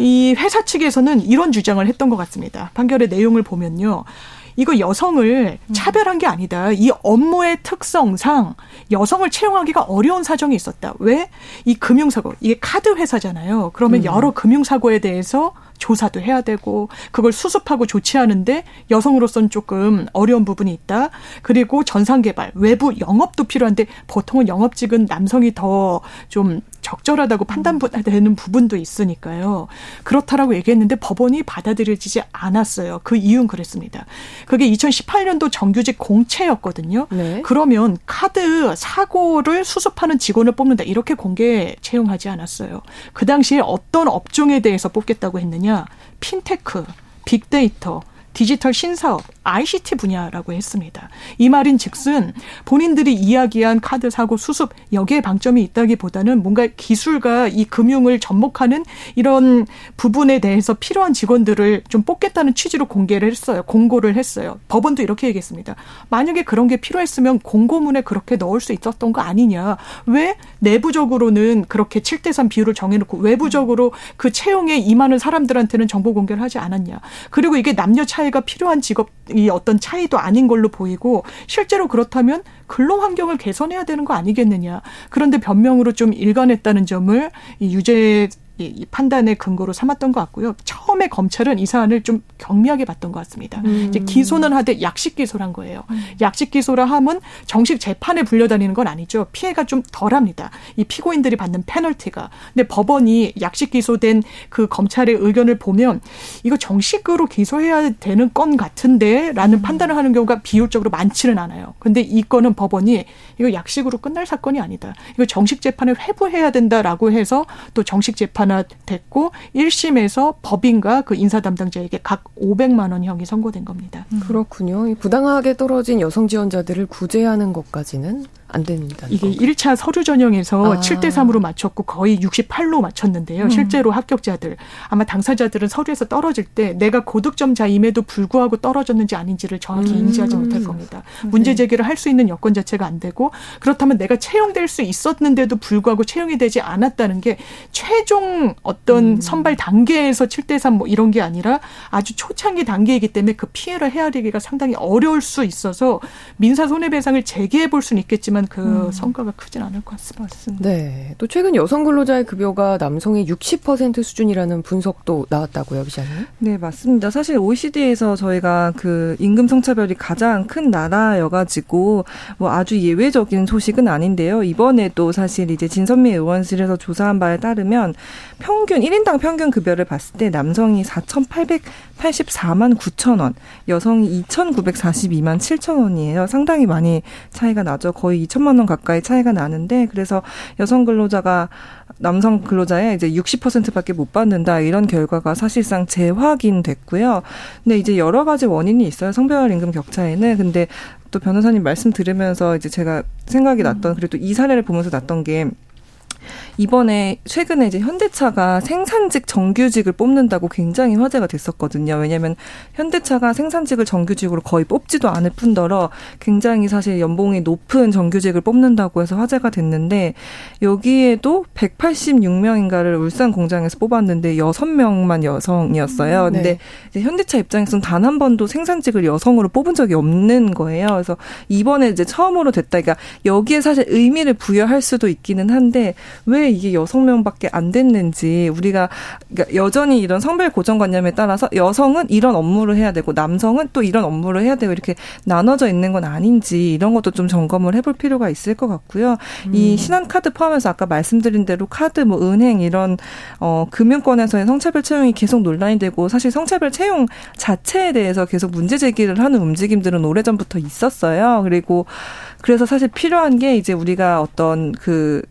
이 회사 측에서는 이런 주장을 했던 것 같습니다. 판결의 내용을 보면요. 이거 여성을 음. 차별한 게 아니다. 이 업무의 특성상 여성을 채용하기가 어려운 사정이 있었다. 왜? 이 금융사고, 이게 카드 회사잖아요. 그러면 음. 여러 금융사고에 대해서 조사도 해야 되고 그걸 수습하고 조치하는데 여성으로서는 조금 어려운 부분이 있다. 그리고 전산 개발, 외부 영업도 필요한데 보통은 영업직은 남성이 더 좀 적절하다고 판단되는 부분도 있으니까요. 그렇다라고 얘기했는데 법원이 받아들여지지 않았어요. 그 이유는 그랬습니다. 그게 2018년도 정규직 공채였거든요. 네. 그러면 카드 사고를 수습하는 직원을 뽑는다 이렇게 공개 채용하지 않았어요. 그 당시에 어떤 업종에 대해서 뽑겠다고 했느냐? 핀테크, 빅데이터, 디지털 신사업, ICT 분야라고 했습니다. 이 말인 즉슨 본인들이 이야기한 카드 사고 수습 여기에 방점이 있다기보다는 뭔가 기술과 이 금융을 접목하는 이런 부분에 대해서 필요한 직원들을 좀 뽑겠다는 취지로 공개를 했어요. 공고를 했어요. 법원도 이렇게 얘기했습니다. 만약에 그런 게 필요했으면 공고문에 그렇게 넣을 수 있었던 거 아니냐. 왜 내부적으로는 그렇게 7대3 비율을 정해놓고 외부적으로 그 채용에 임하는 사람들한테는 정보 공개를 하지 않았냐. 그리고 이게 남녀 차 이가 필요한 직업 이 어떤 차이도 아닌 걸로 보이고 실제로 그렇다면 근로 환경을 개선해야 되는 거 아니겠느냐. 그런데 변명으로 좀 일관했다는 점을 이 유죄 이 판단의 근거로 삼았던 것 같고요. 처음에 검찰은 이 사안을 좀 경미하게 봤던 것 같습니다. 음. 이제 기소는 하되 약식 기소란 거예요. 음. 약식 기소라 함은 정식 재판에 불려다니는 건 아니죠. 피해가 좀 덜합니다. 이 피고인들이 받는 페널티가. 근데 법원이 약식 기소된 그 검찰의 의견을 보면 이거 정식으로 기소해야 되는 건 같은데라는 음. 판단을 하는 경우가 비율적으로 많지는 않아요. 근데 이 건은 법원이 이거 약식으로 끝날 사건이 아니다. 이거 정식 재판을 회부해야 된다라고 해서 또 정식 재판 하나 됐고 1심에서 법인과 그 인사 담당자에게 각 500만 원형이 선고된 겁니다. 음. 그렇군요. 부당하게 떨어진 여성 지원자들을 구제하는 것까지는 안 된다. 이게 건가요? 1차 서류 전형에서 아. 7대 3으로 맞췄고 거의 68로 맞췄는데요. 음. 실제로 합격자들 아마 당사자들은 서류에서 떨어질 때 내가 고득점자임에도 불구하고 떨어졌는지 아닌지를 정확히 음. 인지하지 못할 겁니다. 문제 네. 제기를 할 수 있는 여건 자체가 안 되고 그렇다면 내가 채용될 수 있었는데도 불구하고 채용이 되지 않았다는 게 최종 어떤 음. 선발 단계에서 7대 3 뭐 이런 게 아니라 아주 초창기 단계이기 때문에 그 피해를 헤아리기가 상당히 어려울 수 있어서 민사 손해배상을 제기해 볼 수는 있겠지만 하지만 그 음. 성과가 크진 않을 것 같습니다. 네. 또 최근 여성 근로자의 급여가 남성의 60% 수준이라는 분석도 나왔다고요, 기자님? 네, 맞습니다. 사실 OECD에서 저희가 그 임금 성차별이 가장 큰 나라여가지고 뭐 아주 예외적인 소식은 아닌데요. 이번에도 사실 이제 진선미 의원실에서 조사한 바에 따르면 평균 1인당 평균 급여를 봤을 때 남성이 4,884만 9천 원, 여성이 2,942만 7천 원이에요. 상당히 많이 차이가 나죠. 거의 2천만 원 가까이 차이가 나는데 그래서 여성 근로자가 남성 근로자의 이제 60%밖에 못 받는다 이런 결과가 사실상 재확인됐고요. 근데 이제 여러 가지 원인이 있어요. 성별 임금 격차에는. 근데 또 변호사님 말씀 들으면서 이제 제가 생각이 났던 그래도 이 사례를 보면서 났던 게 이번에 최근에 이제 현대차가 생산직 정규직을 뽑는다고 굉장히 화제가 됐었거든요. 왜냐하면 현대차가 생산직을 정규직으로 거의 뽑지도 않을 뿐더러 굉장히 사실 연봉이 높은 정규직을 뽑는다고 해서 화제가 됐는데 여기에도 186명인가를 울산 공장에서 뽑았는데 6명만 여성이었어요. 음, 네. 근데 이제 현대차 입장에서는 단 한 번도 생산직을 여성으로 뽑은 적이 없는 거예요. 그래서 이번에 이제 처음으로 됐다. 그러니까 여기에 사실 의미를 부여할 수도 있기는 한데 왜 이게 여성 명밖에 안 됐는지 우리가 그러니까 여전히 이런 성별 고정관념에 따라서 여성은 이런 업무를 해야 되고 남성은 또 이런 업무를 해야 되고 이렇게 나눠져 있는 건 아닌지 이런 것도 좀 점검을 해볼 필요가 있을 것 같고요. 음. 이 신한카드 포함해서 아까 말씀드린 대로 카드 뭐 은행 이런 어 금융권에서의 성차별 채용이 계속 논란이 되고 사실 성차별 채용 자체에 대해서 계속 문제 제기를 하는 움직임들은 오래전부터 있었어요. 그리고 그래서 사실 필요한 게 이제 우리가 어떤 그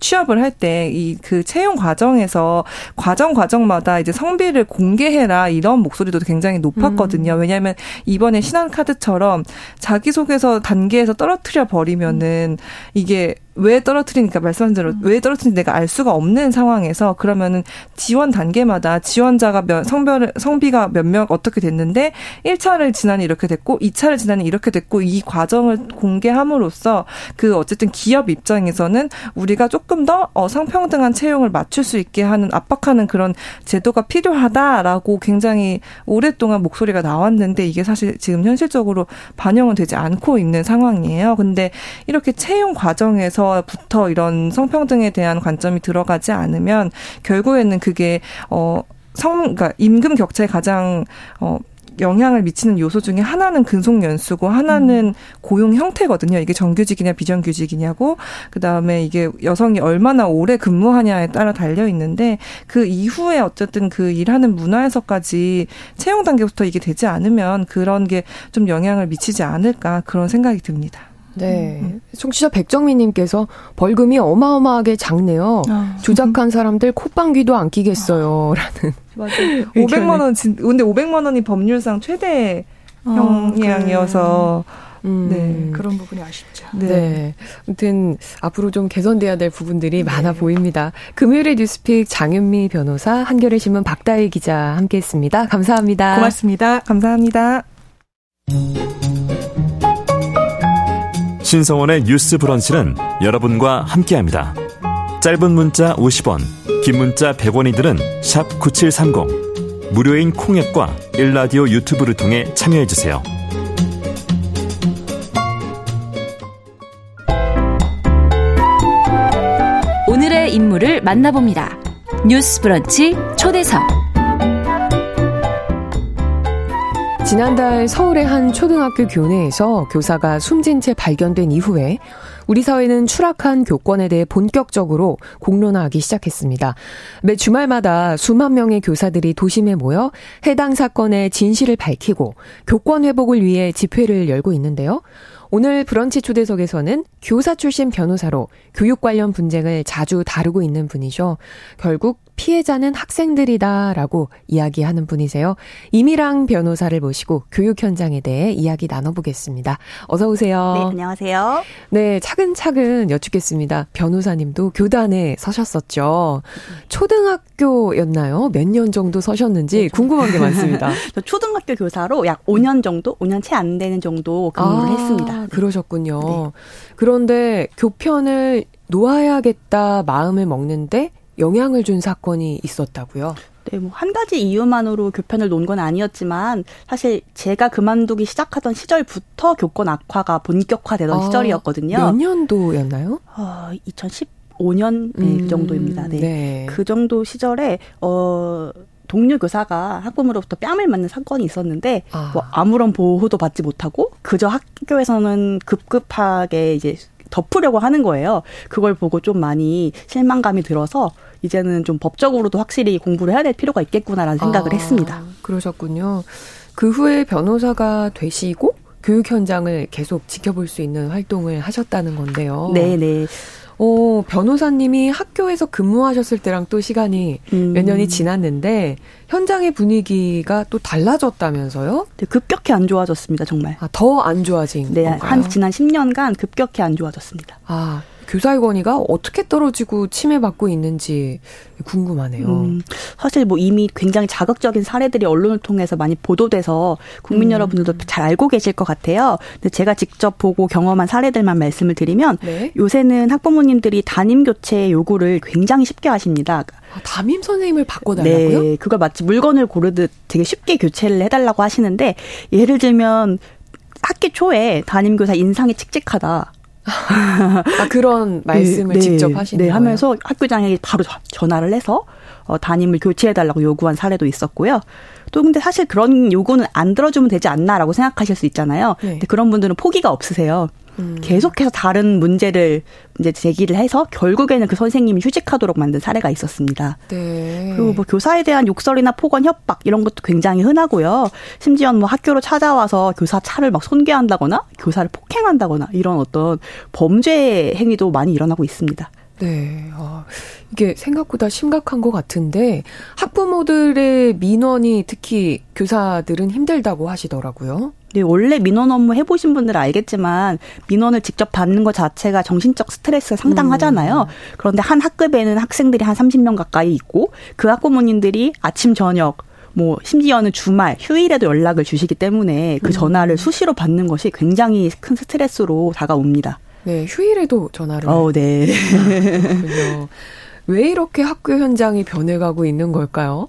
취업을 할 때 이 그 채용 과정에서 과정 과정마다 이제 성비를 공개해라 이런 목소리도 굉장히 높았거든요. 음. 왜냐하면 이번에 신한카드처럼 자기소개서 단계에서 떨어뜨려 버리면은 이게 왜 떨어뜨리니까 말씀하신 대로 음. 왜 떨어뜨리는지 내가 알 수가 없는 상황에서 그러면은 지원 단계마다 지원자가 몇 성별 성비가 몇 명 어떻게 됐는데 1차를 지나니 이렇게 됐고 2차를 지나니 이렇게 됐고 이 과정을 공개함으로써 그 어쨌든 기업 입장에서는 우리가 조금 더 어, 성평등한 채용을 맞출 수 있게 하는 압박하는 그런 제도가 필요하다라고 굉장히 오랫동안 목소리가 나왔는데 이게 사실 지금 현실적으로 반영은 되지 않고 있는 상황이에요. 근데 이렇게 채용 과정에서 부터 이런 성평등에 대한 관점이 들어가지 않으면 결국에는 그게 어 성, 그러니까 임금 격차에 가장 어 영향을 미치는 요소 중에 하나는 근속 연수고 하나는 음. 고용 형태거든요. 이게 정규직이냐 비정규직이냐고 그다음에 이게 여성이 얼마나 오래 근무하냐에 따라 달려 있는데 그 이후에 어쨌든 그 일하는 문화에서까지 채용 단계부터 이게 되지 않으면 그런 게 좀 영향을 미치지 않을까 그런 생각이 듭니다. 네. 음. 청취자 백정민님께서 벌금이 어마어마하게 작네요. 아. 조작한 사람들 콧방귀도 안 끼겠어요. 라는. 맞아요. 500만 원, 진, 근데 500만 원이 법률상 최대 아, 형량이어서. 음. 네. 그런 부분이 아쉽죠. 네. 네. 아무튼 앞으로 좀 개선돼야 될 부분들이 네. 많아 보입니다. 금요일의 뉴스픽 장윤미 변호사, 한겨레 신문 박다희 기자 함께 했습니다. 감사합니다. 고맙습니다. 감사합니다. 신성원의 뉴스 브런치는 여러분과 함께합니다. 짧은 문자 50원, 긴 문자 100원이들은 9730. 무료인 콩앱과 일라디오 유튜브를 통해 참여해주세요. 오늘의 인물을 만나봅니다. 뉴스 브런치 초대석. 지난달 서울의 한 초등학교 교내에서 교사가 숨진 채 발견된 이후에 우리 사회는 추락한 교권에 대해 본격적으로 공론화하기 시작했습니다. 매 주말마다 수만 명의 교사들이 도심에 모여 해당 사건의 진실을 밝히고 교권 회복을 위해 집회를 열고 있는데요. 오늘 브런치 초대석에서는 교사 출신 변호사로 교육 관련 분쟁을 자주 다루고 있는 분이죠. 결국 피해자는 학생들이다라고 이야기하는 분이세요. 이미랑 변호사를 모시고 교육 현장에 대해 이야기 나눠보겠습니다. 어서 오세요. 네, 안녕하세요. 네, 차근차근 여쭙겠습니다. 변호사님도 교단에 서셨었죠. 초등학교였나요? 몇 년 정도 서셨는지 네, 궁금한 게 많습니다. 저 초등학교 교사로 약 5년 정도, 5년 채 안 되는 정도 근무를 아, 했습니다. 네. 그러셨군요. 네. 그런데 교편을 놓아야겠다 마음을 먹는데 영향을 준 사건이 있었다고요? 네, 뭐 한 가지 이유만으로 교편을 놓은 건 아니었지만 사실 제가 그만두기 시작하던 시절부터 교권 악화가 본격화되던 아, 시절이었거든요. 몇 년도였나요? 어, 2015년 네, 그 음, 그 정도입니다. 네. 네. 그 정도 시절에 어 동료 교사가 학부모로부터 뺨을 맞는 사건이 있었는데 아. 뭐 아무런 보호도 받지 못하고 그저 학교에서는 급급하게 이제 덮으려고 하는 거예요. 그걸 보고 좀 많이 실망감이 들어서 이제는 좀 법적으로도 확실히 공부를 해야 될 필요가 있겠구나라는 생각을 아, 했습니다. 그러셨군요. 그 후에 변호사가 되시고 교육 현장을 계속 지켜볼 수 있는 활동을 하셨다는 건데요. 네, 네. 어, 변호사님이 학교에서 근무하셨을 때랑 또 시간이 음. 몇 년이 지났는데 현장의 분위기가 또 달라졌다면서요? 네, 급격히 안 좋아졌습니다, 정말. 아, 더 안 좋아진 네, 건가요? 한 지난 10년간 급격히 안 좋아졌습니다. 아, 교사의 권위가 어떻게 떨어지고 침해받고 있는지 궁금하네요. 음, 사실 뭐 이미 굉장히 자극적인 사례들이 언론을 통해서 많이 보도돼서 국민 음. 여러분들도 잘 알고 계실 것 같아요. 근데 제가 직접 보고 경험한 사례들만 말씀을 드리면 네? 요새는 학부모님들이 담임 교체 요구를 굉장히 쉽게 하십니다. 아, 담임 선생님을 바꿔달라고요? 네, 그걸 마치 물건을 고르듯 되게 쉽게 교체를 해달라고 하시는데 예를 들면 학기 초에 담임교사 인상이 칙칙하다. 아, 그런 말씀을 네, 직접 하시는 네, 거예요? 하면서 학교장에 바로 전화를 해서 어, 담임을 교체해달라고 요구한 사례도 있었고요. 또 근데 사실 그런 요구는 안 들어주면 되지 않나라고 생각하실 수 있잖아요. 네. 근데 그런 분들은 포기가 없으세요. 음. 계속해서 다른 문제를 이제 제기를 해서 결국에는 그 선생님이 휴직하도록 만든 사례가 있었습니다. 네. 그리고 뭐 교사에 대한 욕설이나 폭언, 협박 이런 것도 굉장히 흔하고요. 심지어 뭐 학교로 찾아와서 교사 차를 막 손괴한다거나 교사를 폭행한다거나 이런 어떤 범죄 행위도 많이 일어나고 있습니다. 네. 아, 이게 생각보다 심각한 것 같은데 학부모들의 민원이 특히 교사들은 힘들다고 하시더라고요. 네, 원래 민원 업무 해보신 분들은 알겠지만 민원을 직접 받는 것 자체가 정신적 스트레스가 상당하잖아요. 음. 그런데 한 학급에는 학생들이 한 30명 가까이 있고 그 학부모님들이 아침 저녁 뭐 심지어는 주말 휴일에도 연락을 주시기 때문에 그 음. 전화를 수시로 받는 것이 굉장히 큰 스트레스로 다가옵니다. 네, 휴일에도 전화를. 어, 네. 아, 왜 이렇게 학교 현장이 변해가고 있는 걸까요?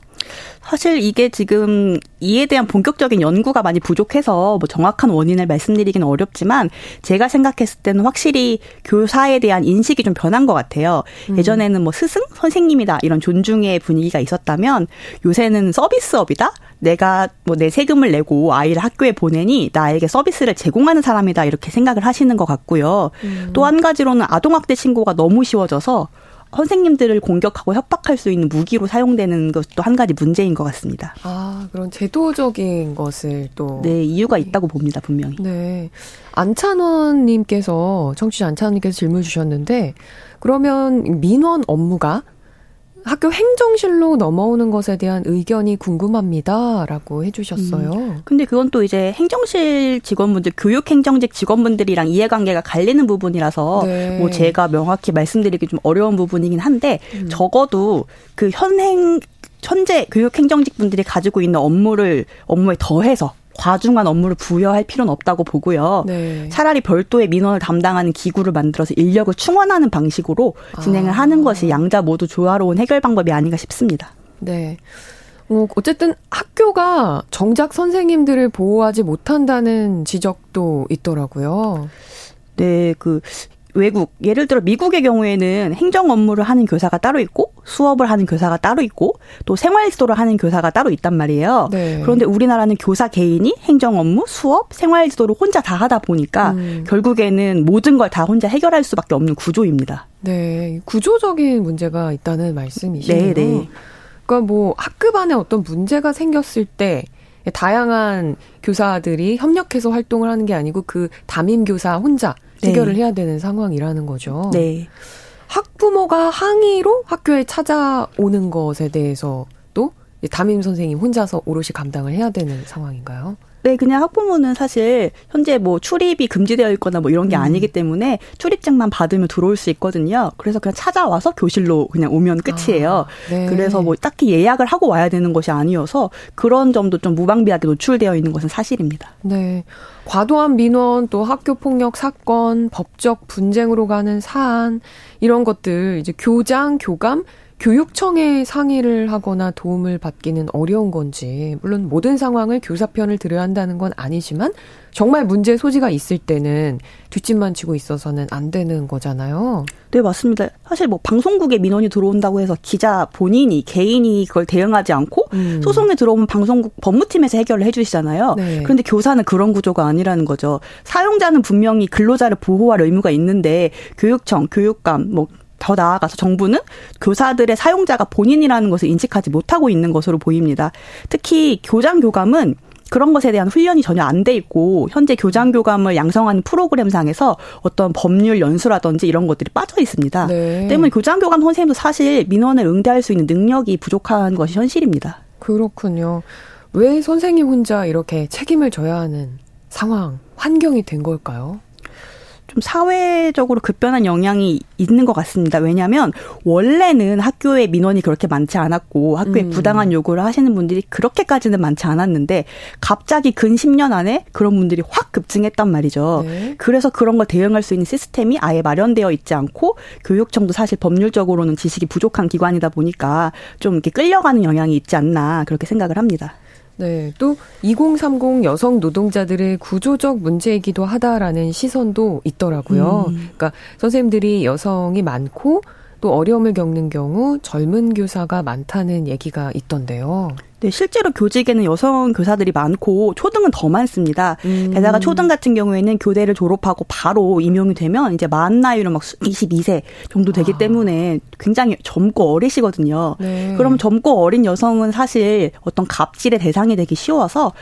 사실 이게 지금 이에 대한 본격적인 연구가 많이 부족해서 뭐 정확한 원인을 말씀드리기는 어렵지만 제가 생각했을 때는 확실히 교사에 대한 인식이 좀 변한 것 같아요. 음. 예전에는 뭐 스승 선생님이다 이런 존중의 분위기가 있었다면 요새는 서비스업이다. 내가 뭐 내 세금을 내고 아이를 학교에 보내니 나에게 서비스를 제공하는 사람이다 이렇게 생각을 하시는 것 같고요. 음. 또한 가지로는 아동학대 신고가 너무 쉬워져서 선생님들을 공격하고 협박할 수 있는 무기로 사용되는 것도 한 가지 문제인 것 같습니다. 아, 그런 제도적인 것을 또. 네, 이유가 있다고 봅니다, 분명히. 네. 안찬원님께서, 청취자 안찬원님께서 질문 주셨는데, 그러면 민원 업무가 학교 행정실로 넘어오는 것에 대한 의견이 궁금합니다라고 해주셨어요. 음. 근데 그건 또 이제 행정실 직원분들, 교육행정직 직원분들이랑 이해관계가 갈리는 부분이라서 네. 뭐 제가 명확히 말씀드리기 좀 어려운 부분이긴 한데 음. 적어도 그 현행 현재 교육행정직 분들이 가지고 있는 업무를 업무에 더해서 과중한 업무를 부여할 필요는 없다고 보고요. 네. 차라리 별도의 민원을 담당하는 기구를 만들어서 인력을 충원하는 방식으로 진행을 아. 하는 것이 양자 모두 조화로운 해결 방법이 아닌가 싶습니다. 네. 뭐 어쨌든 학교가 정작 선생님들을 보호하지 못한다는 지적도 있더라고요. 네, 그 외국 예를 들어 미국의 경우에는 행정 업무를 하는 교사가 따로 있고 수업을 하는 교사가 따로 있고 또 생활 지도를 하는 교사가 따로 있단 말이에요. 네. 그런데 우리나라는 교사 개인이 행정 업무, 수업, 생활 지도를 혼자 다 하다 보니까 음. 결국에는 모든 걸 다 혼자 해결할 수밖에 없는 구조입니다. 네, 구조적인 문제가 있다는 말씀이시네요. 네, 네. 그러니까 뭐 학급 안에 어떤 문제가 생겼을 때 다양한 교사들이 협력해서 활동을 하는 게 아니고 그 담임 교사 혼자 네. 해결을 네. 해야 되는 상황이라는 거죠. 네. 학부모가 항의로 학교에 찾아오는 것에 대해서 또 담임 선생님 혼자서 오롯이 감당을 해야 되는 상황인가요? 네, 그냥 학부모는 사실 현재 뭐 출입이 금지되어 있거나 뭐 이런 게 음. 아니기 때문에 출입증만 받으면 들어올 수 있거든요. 그래서 그냥 찾아와서 교실로 그냥 오면 끝이에요. 아, 네. 그래서 뭐 딱히 예약을 하고 와야 되는 것이 아니어서 그런 점도 좀 무방비하게 노출되어 있는 것은 사실입니다. 네. 과도한 민원 또 학교 폭력 사건, 법적 분쟁으로 가는 사안 이런 것들 이제 교장, 교감 교육청에 상의를 하거나 도움을 받기는 어려운 건지, 물론 모든 상황을 교사 편을 들어야 한다는 건 아니지만, 정말 문제 소지가 있을 때는 뒷짐만 치고 있어서는 안 되는 거잖아요. 네, 맞습니다. 사실 뭐 방송국에 민원이 들어온다고 해서 기자 본인이, 개인이 그걸 대응하지 않고 음. 소송에 들어오면 방송국 법무팀에서 해결을 해주시잖아요. 네. 그런데 교사는 그런 구조가 아니라는 거죠. 사용자는 분명히 근로자를 보호할 의무가 있는데 교육청, 교육감, 뭐, 더 나아가서 정부는 교사들의 사용자가 본인이라는 것을 인식하지 못하고 있는 것으로 보입니다. 특히 교장 교감은 그런 것에 대한 훈련이 전혀 안 돼 있고 현재 교장 교감을 양성하는 프로그램상에서 어떤 법률 연수라든지 이런 것들이 빠져 있습니다. 네. 때문에 교장 교감 선생님도 사실 민원을 응대할 수 있는 능력이 부족한 것이 현실입니다. 그렇군요. 왜 선생님 혼자 이렇게 책임을 져야 하는 상황, 환경이 된 걸까요? 좀 사회적으로 급변한 영향이 있는 것 같습니다. 왜냐하면 원래는 학교에 민원이 그렇게 많지 않았고 학교에 음. 부당한 요구를 하시는 분들이 그렇게까지는 많지 않았는데 갑자기 근 10년 안에 그런 분들이 확 급증했단 말이죠. 네. 그래서 그런 걸 대응할 수 있는 시스템이 아예 마련되어 있지 않고 교육청도 사실 법률적으로는 지식이 부족한 기관이다 보니까 좀 이렇게 끌려가는 영향이 있지 않나 그렇게 생각을 합니다. 네. 또 2030 여성 노동자들의 구조적 문제이기도 하다라는 시선도 있더라고요. 음. 그러니까 선생님들이 여성이 많고 또 어려움을 겪는 경우 젊은 교사가 많다는 얘기가 있던데요. 네, 실제로 교직에는 여성 교사들이 많고 초등은 더 많습니다. 음. 게다가 초등 같은 경우에는 교대를 졸업하고 바로 임용이 되면 이제 만 나이로 막 22세 정도 되기 아. 때문에 굉장히 젊고 어리시거든요. 네. 그럼 젊고 어린 여성은 사실 어떤 갑질의 대상이 되기 쉬워서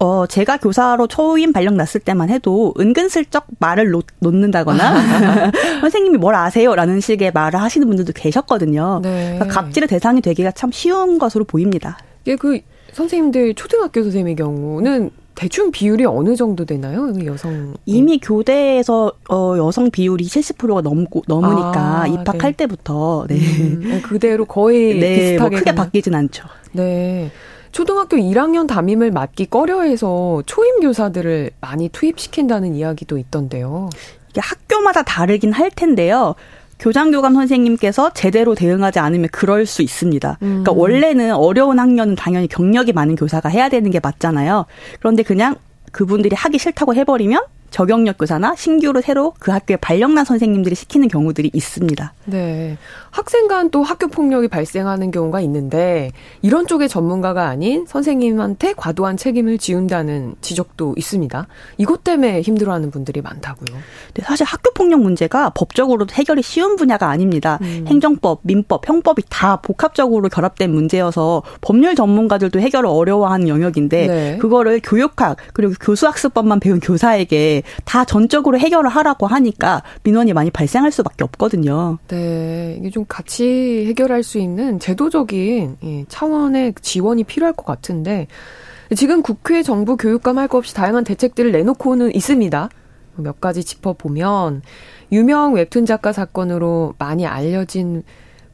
어, 제가 교사로 초임 발령 났을 때만 해도 은근슬쩍 말을 놓, 놓는다거나 선생님이 뭘 아세요? 라는 식의 말을 하시는 분들도 계셨거든요. 네. 그러니까 갑질의 대상이 되기가 참 쉬운 것으로 보입니다. 예, 그 선생님들 초등학교 선생님의 경우는 대충 비율이 어느 정도 되나요? 그 여성 이미 교대에서 어 여성 비율이 70%가 넘고 넘으니까 아, 입학할 네. 때부터 네. 음, 네, 그대로 거의 네, 비슷하게 뭐 크게? 바뀌진 않죠. 네. 초등학교 1학년 담임을 맡기 꺼려해서 초임 교사들을 많이 투입시킨다는 이야기도 있던데요. 이게 학교마다 다르긴 할 텐데요. 교장 교감 선생님께서 제대로 대응하지 않으면 그럴 수 있습니다. 그러니까 음. 원래는 어려운 학년은 당연히 경력이 많은 교사가 해야 되는 게 맞잖아요. 그런데 그냥 그분들이 하기 싫다고 해버리면 적용력 교사나 신규로 새로 그 학교에 발령난 선생님들이 시키는 경우들이 있습니다. 네. 학생 간 또 학교 폭력이 발생하는 경우가 있는데 이런 쪽의 전문가가 아닌 선생님한테 과도한 책임을 지운다는 지적도 있습니다. 이것 때문에 힘들어하는 분들이 많다고요. 네, 사실 학교 폭력 문제가 법적으로 해결이 쉬운 분야가 아닙니다. 음. 행정법, 민법, 형법이 다 복합적으로 결합된 문제여서 법률 전문가들도 해결을 어려워하는 영역인데 네. 그거를 교육학 그리고 교수학습법만 배운 교사에게 다 전적으로 해결을 하라고 하니까 민원이 많이 발생할 수밖에 없거든요. 네, 이게 좀 같이 해결할 수 있는 제도적인 예, 차원의 지원이 필요할 것 같은데 지금 국회 정부 교육감 할 것 없이 다양한 대책들을 내놓고는 있습니다. 몇 가지 짚어보면 유명 웹툰 작가 사건으로 많이 알려진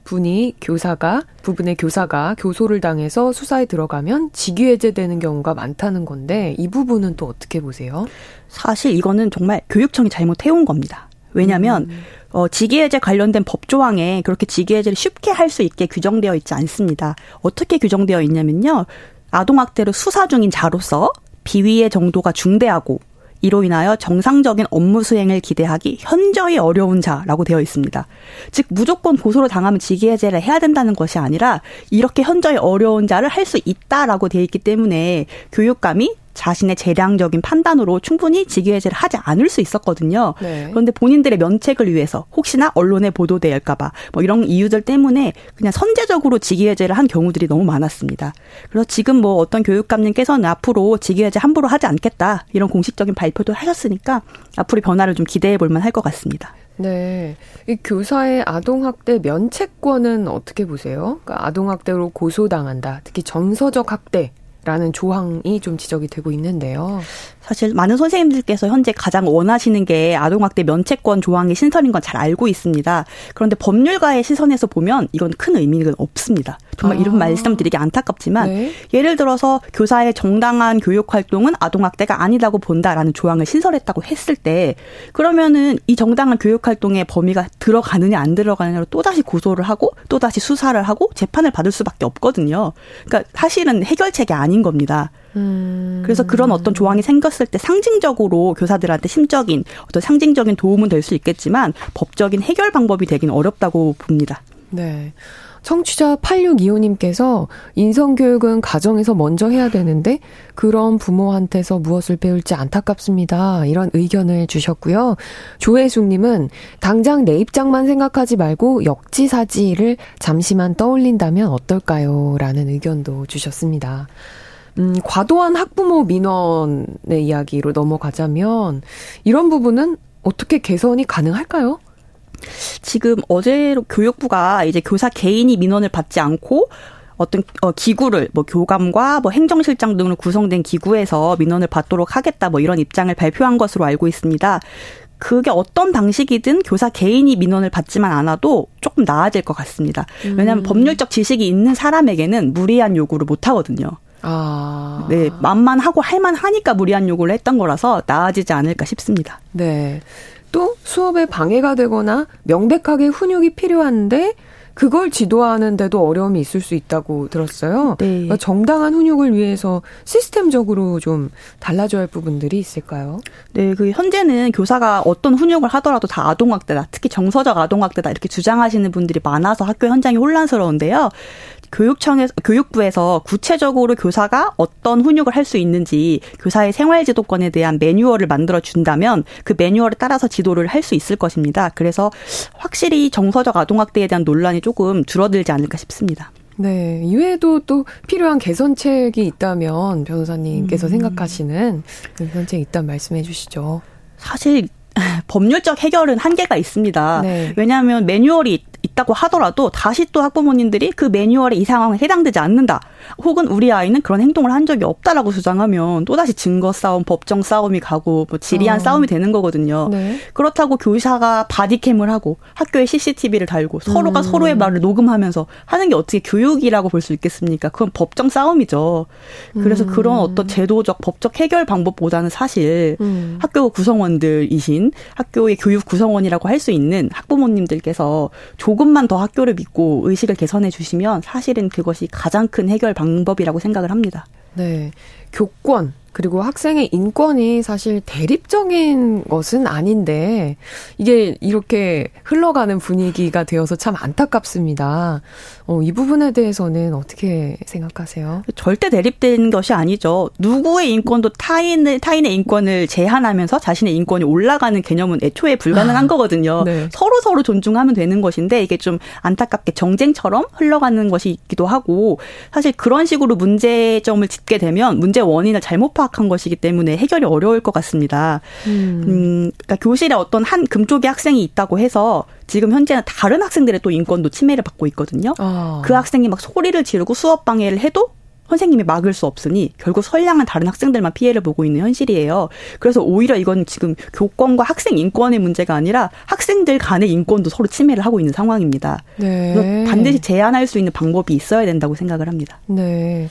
분이 교사가 부분의 교사가 교소를 당해서 수사에 들어가면 직위 해제되는 경우가 많다는 건데 이 부분은 또 어떻게 보세요? 사실 이거는 정말 교육청이 잘못해온 겁니다. 왜냐하면 음. 어, 직위해제 관련된 법 조항에 그렇게 직위해제를 쉽게 할 수 있게 규정되어 있지 않습니다. 어떻게 규정되어 있냐면요. 아동학대로 수사 중인 자로서 비위의 정도가 중대하고 이로 인하여 정상적인 업무 수행을 기대하기 현저히 어려운 자라고 되어 있습니다. 즉 무조건 고소를 당하면 직위해제를 해야 된다는 것이 아니라 이렇게 현저히 어려운 자를 할 수 있다라고 되어 있기 때문에 교육감이 자신의 재량적인 판단으로 충분히 직위해제를 하지 않을 수 있었거든요. 네. 그런데 본인들의 면책을 위해서 혹시나 언론에 보도될까봐 뭐 이런 이유들 때문에 그냥 선제적으로 직위해제를 한 경우들이 너무 많았습니다. 그래서 지금 뭐 어떤 교육감님께서는 앞으로 직위해제 함부로 하지 않겠다 이런 공식적인 발표도 하셨으니까 앞으로 변화를 좀 기대해 볼 만 할 것 같습니다. 네. 이 교사의 아동학대 면책권은 어떻게 보세요? 그러니까 아동학대로 고소당한다. 특히 정서적 학대 라는 조항이 좀 지적이 되고 있는데요. 사실 많은 선생님들께서 현재 가장 원하시는 게 아동학대 면책권 조항의 신설인 건 잘 알고 있습니다. 그런데 법률가의 시선에서 보면 이건 큰 의미는 없습니다. 정말 아. 이런 말씀드리기 안타깝지만 네. 예를 들어서 교사의 정당한 교육 활동은 아동학대가 아니라고 본다라는 조항을 신설했다고 했을 때 그러면은 이 정당한 교육 활동의 범위가 들어가느냐 안 들어가느냐로 또다시 고소를 하고 또다시 수사를 하고 재판을 받을 수밖에 없거든요. 그러니까 사실은 해결책이 아닌 겁니다. 음. 그래서 그런 어떤 조항이 생겼을 때 상징적으로 교사들한테 심적인 어떤 상징적인 도움은 될 수 있겠지만 법적인 해결 방법이 되긴 어렵다고 봅니다. 네. 청취자 8625님께서 인성교육은 가정에서 먼저 해야 되는데 그런 부모한테서 무엇을 배울지 안타깝습니다. 이런 의견을 주셨고요. 조혜숙님은 당장 내 입장만 생각하지 말고 역지사지를 잠시만 떠올린다면 어떨까요? 라는 의견도 주셨습니다. 음, 과도한 학부모 민원의 이야기로 넘어가자면 이런 부분은 어떻게 개선이 가능할까요? 지금 어제 교육부가 이제 교사 개인이 민원을 받지 않고 어떤 어, 기구를 뭐 교감과 뭐 행정실장 등으로 구성된 기구에서 민원을 받도록 하겠다 뭐 이런 입장을 발표한 것으로 알고 있습니다. 그게 어떤 방식이든 교사 개인이 민원을 받지만 않아도 조금 나아질 것 같습니다. 왜냐하면 음. 법률적 지식이 있는 사람에게는 무리한 요구를 못 하거든요. 아. 네, 맘만 하고 할만 하니까 무리한 요구를 했던 거라서 나아지지 않을까 싶습니다. 네. 또 수업에 방해가 되거나 명백하게 훈육이 필요한데 그걸 지도하는데도 어려움이 있을 수 있다고 들었어요. 네. 그러니까 정당한 훈육을 위해서 시스템적으로 좀 달라져야 할 부분들이 있을까요? 네, 그 현재는 교사가 어떤 훈육을 하더라도 다 아동학대다, 특히 정서적 아동학대다 이렇게 주장하시는 분들이 많아서 학교 현장이 혼란스러운데요. 교육청에서 교육부에서 구체적으로 교사가 어떤 훈육을 할 수 있는지 교사의 생활 지도권에 대한 매뉴얼을 만들어 준다면 그 매뉴얼에 따라서 지도를 할 수 있을 것입니다. 그래서 확실히 정서적 아동 학대에 대한 논란이 조금 줄어들지 않을까 싶습니다. 네. 이외에도 또 필요한 개선책이 있다면 변호사님께서 음. 생각하시는 개선책이 있다면 말씀해 주시죠. 사실 법률적 해결은 한계가 있습니다. 네. 왜냐하면 매뉴얼이 있다고 하더라도 다시 또 학부모님들이 그 매뉴얼에 이 상황에 해당되지 않는다. 혹은 우리 아이는 그런 행동을 한 적이 없다라고 주장하면 또다시 증거 싸움, 법정 싸움이 가고 뭐 지리한 어. 싸움이 되는 거거든요. 네. 그렇다고 교사가 바디캠을 하고 학교에 CCTV를 달고 서로가 음. 서로의 말을 녹음하면서 하는 게 어떻게 교육이라고 볼 수 있겠습니까? 그건 법정 싸움이죠. 그래서 음. 그런 어떤 제도적 법적 해결 방법보다는 사실 음. 학교 구성원들이신 학교의 교육 구성원이라고 할 수 있는 학부모님들께서 조금 만 더 학교를 믿고 의식을 개선해 주시면 사실은 그것이 가장 큰 해결 방법이라고 생각을 합니다. 네. 교권 그리고 학생의 인권이 사실 대립적인 것은 아닌데 이게 이렇게 흘러가는 분위기가 되어서 참 안타깝습니다. 어, 이 부분에 대해서는 어떻게 생각하세요? 절대 대립된 것이 아니죠. 누구의 인권도 타인의 타인의 인권을 제한하면서 자신의 인권이 올라가는 개념은 애초에 불가능한 아, 거거든요. 네. 서로 서로 존중하면 되는 것인데 이게 좀 안타깝게 정쟁처럼 흘러가는 것이 있기도 하고 사실 그런 식으로 문제점을 짚게 되면 문제 원인을 잘못 파 파악한 것이기 때문에 해결이 어려울 것 같습니다. 음. 음 그러니까 교실에 어떤 한 금쪽의 학생이 있다고 해서 지금 현재는 다른 학생들의 또 인권도 침해를 받고 있거든요. 아. 그 학생이 막 소리를 지르고 수업 방해를 해도 선생님이 막을 수 없으니 결국 선량한 다른 학생들만 피해를 보고 있는 현실이에요. 그래서 오히려 이건 지금 교권과 학생 인권의 문제가 아니라 학생들 간의 인권도 서로 침해를 하고 있는 상황입니다. 네. 반드시 제한할 수 있는 방법이 있어야 된다고 생각을 합니다. 네.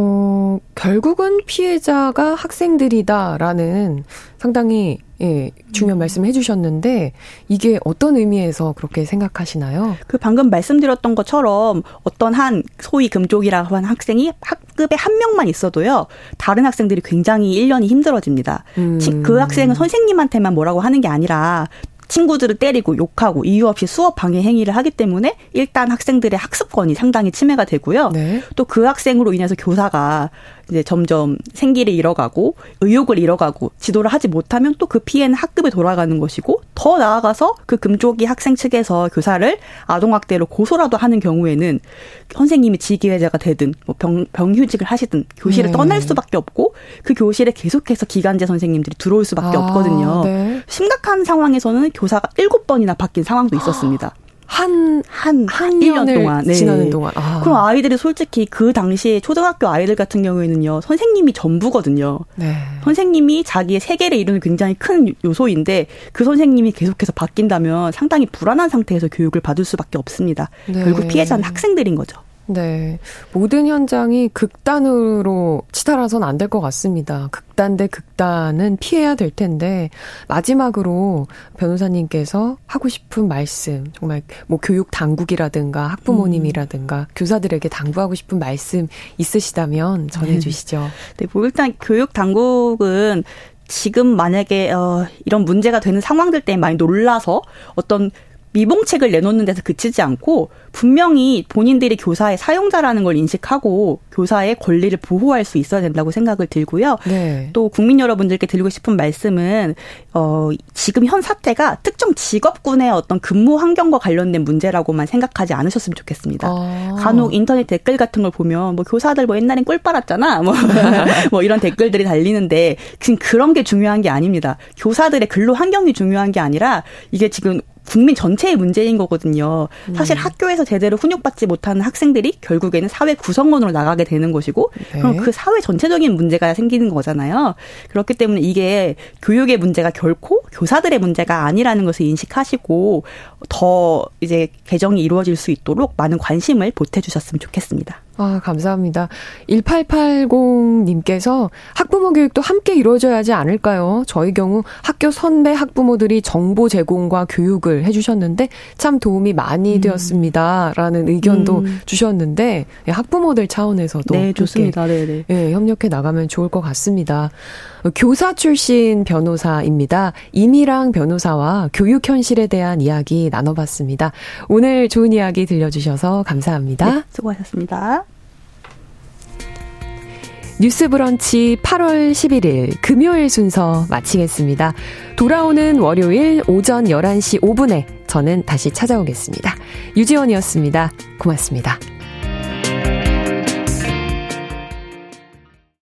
어, 결국은 피해자가 학생들이다라는 상당히 예, 중요한 음. 말씀 해주셨는데 이게 어떤 의미에서 그렇게 생각하시나요? 그 방금 말씀드렸던 것처럼 어떤 한 소위 금쪽이라고 하는 학생이 학급에 한 명만 있어도요 다른 학생들이 굉장히 1년이 힘들어집니다. 음. 그 학생은 선생님한테만 뭐라고 하는 게 아니라 친구들을 때리고 욕하고 이유 없이 수업 방해 행위를 하기 때문에 일단 학생들의 학습권이 상당히 침해가 되고요. 네. 또그 학생으로 인해서 교사가 이제 점점 생기를 잃어가고 의욕을 잃어가고 지도를 하지 못하면 또 그 피해는 학급에 돌아가는 것이고 더 나아가서 그 금쪽이 학생 측에서 교사를 아동학대로 고소라도 하는 경우에는 선생님이 지기회자가 되든 뭐 병, 병휴직을 하시든 교실을 네. 떠날 수밖에 없고 그 교실에 계속해서 기간제 선생님들이 들어올 수밖에 아, 없거든요. 네. 심각한 상황에서는 교사가 일곱 번이나 바뀐 상황도 있었습니다. 한, 한, 한 1년 동안. 네. 지나는 동안. 아. 그럼 아이들이 솔직히 그 당시에 초등학교 아이들 같은 경우에는요, 선생님이 전부거든요. 네. 선생님이 자기의 세계를 이루는 굉장히 큰 요소인데, 그 선생님이 계속해서 바뀐다면 상당히 불안한 상태에서 교육을 받을 수밖에 없습니다. 네. 결국 피해자는 학생들인 거죠. 네. 모든 현장이 극단으로 치달아선 안 될 것 같습니다. 극단 대 극단은 피해야 될 텐데, 마지막으로 변호사님께서 하고 싶은 말씀, 정말 뭐 교육 당국이라든가 학부모님이라든가 음. 교사들에게 당부하고 싶은 말씀 있으시다면 전해주시죠. 네, 뭐 일단 교육 당국은 지금 만약에 어 이런 문제가 되는 상황들 때문에 많이 놀라서 어떤 미봉책을 내놓는 데서 그치지 않고 분명히 본인들이 교사의 사용자라는 걸 인식하고 교사의 권리를 보호할 수 있어야 된다고 생각을 들고요. 네. 또 국민 여러분들께 드리고 싶은 말씀은 어 지금 현 사태가 특정 직업군의 어떤 근무 환경과 관련된 문제라고만 생각하지 않으셨으면 좋겠습니다. 아. 간혹 인터넷 댓글 같은 걸 보면 뭐 교사들 뭐 옛날엔 꿀 빨았잖아. 뭐, 뭐 이런 댓글들이 달리는데 지금 그런 게 중요한 게 아닙니다. 교사들의 근로 환경이 중요한 게 아니라 이게 지금 국민 전체의 문제인 거거든요. 사실 음. 학교에서 제대로 훈육받지 못하는 학생들이 결국에는 사회 구성원으로 나가게 되는 것이고 네. 그럼 그 사회 전체적인 문제가 생기는 거잖아요. 그렇기 때문에 이게 교육의 문제가 결코 교사들의 문제가 아니라는 것을 인식하시고 더 이제 개정이 이루어질 수 있도록 많은 관심을 보태주셨으면 좋겠습니다. 아, 감사합니다. 1880님께서 학부모 교육도 함께 이루어져야 하지 않을까요? 저희 경우 학교 선배 학부모들이 정보 제공과 교육을 해주셨는데 참 도움이 많이 음. 되었습니다. 라는 의견도 음. 주셨는데 예, 학부모들 차원에서도 네, 좋습니다. 네 네. 예, 협력해 나가면 좋을 것 같습니다. 교사 출신 변호사입니다. 이미랑 변호사와 교육 현실에 대한 이야기 나눠봤습니다. 오늘 좋은 이야기 들려주셔서 감사합니다. 네, 수고하셨습니다. 뉴스 브런치 8월 11일 금요일 순서 마치겠습니다. 돌아오는 월요일 오전 11시 5분에 저는 다시 찾아오겠습니다. 유지원이었습니다. 고맙습니다.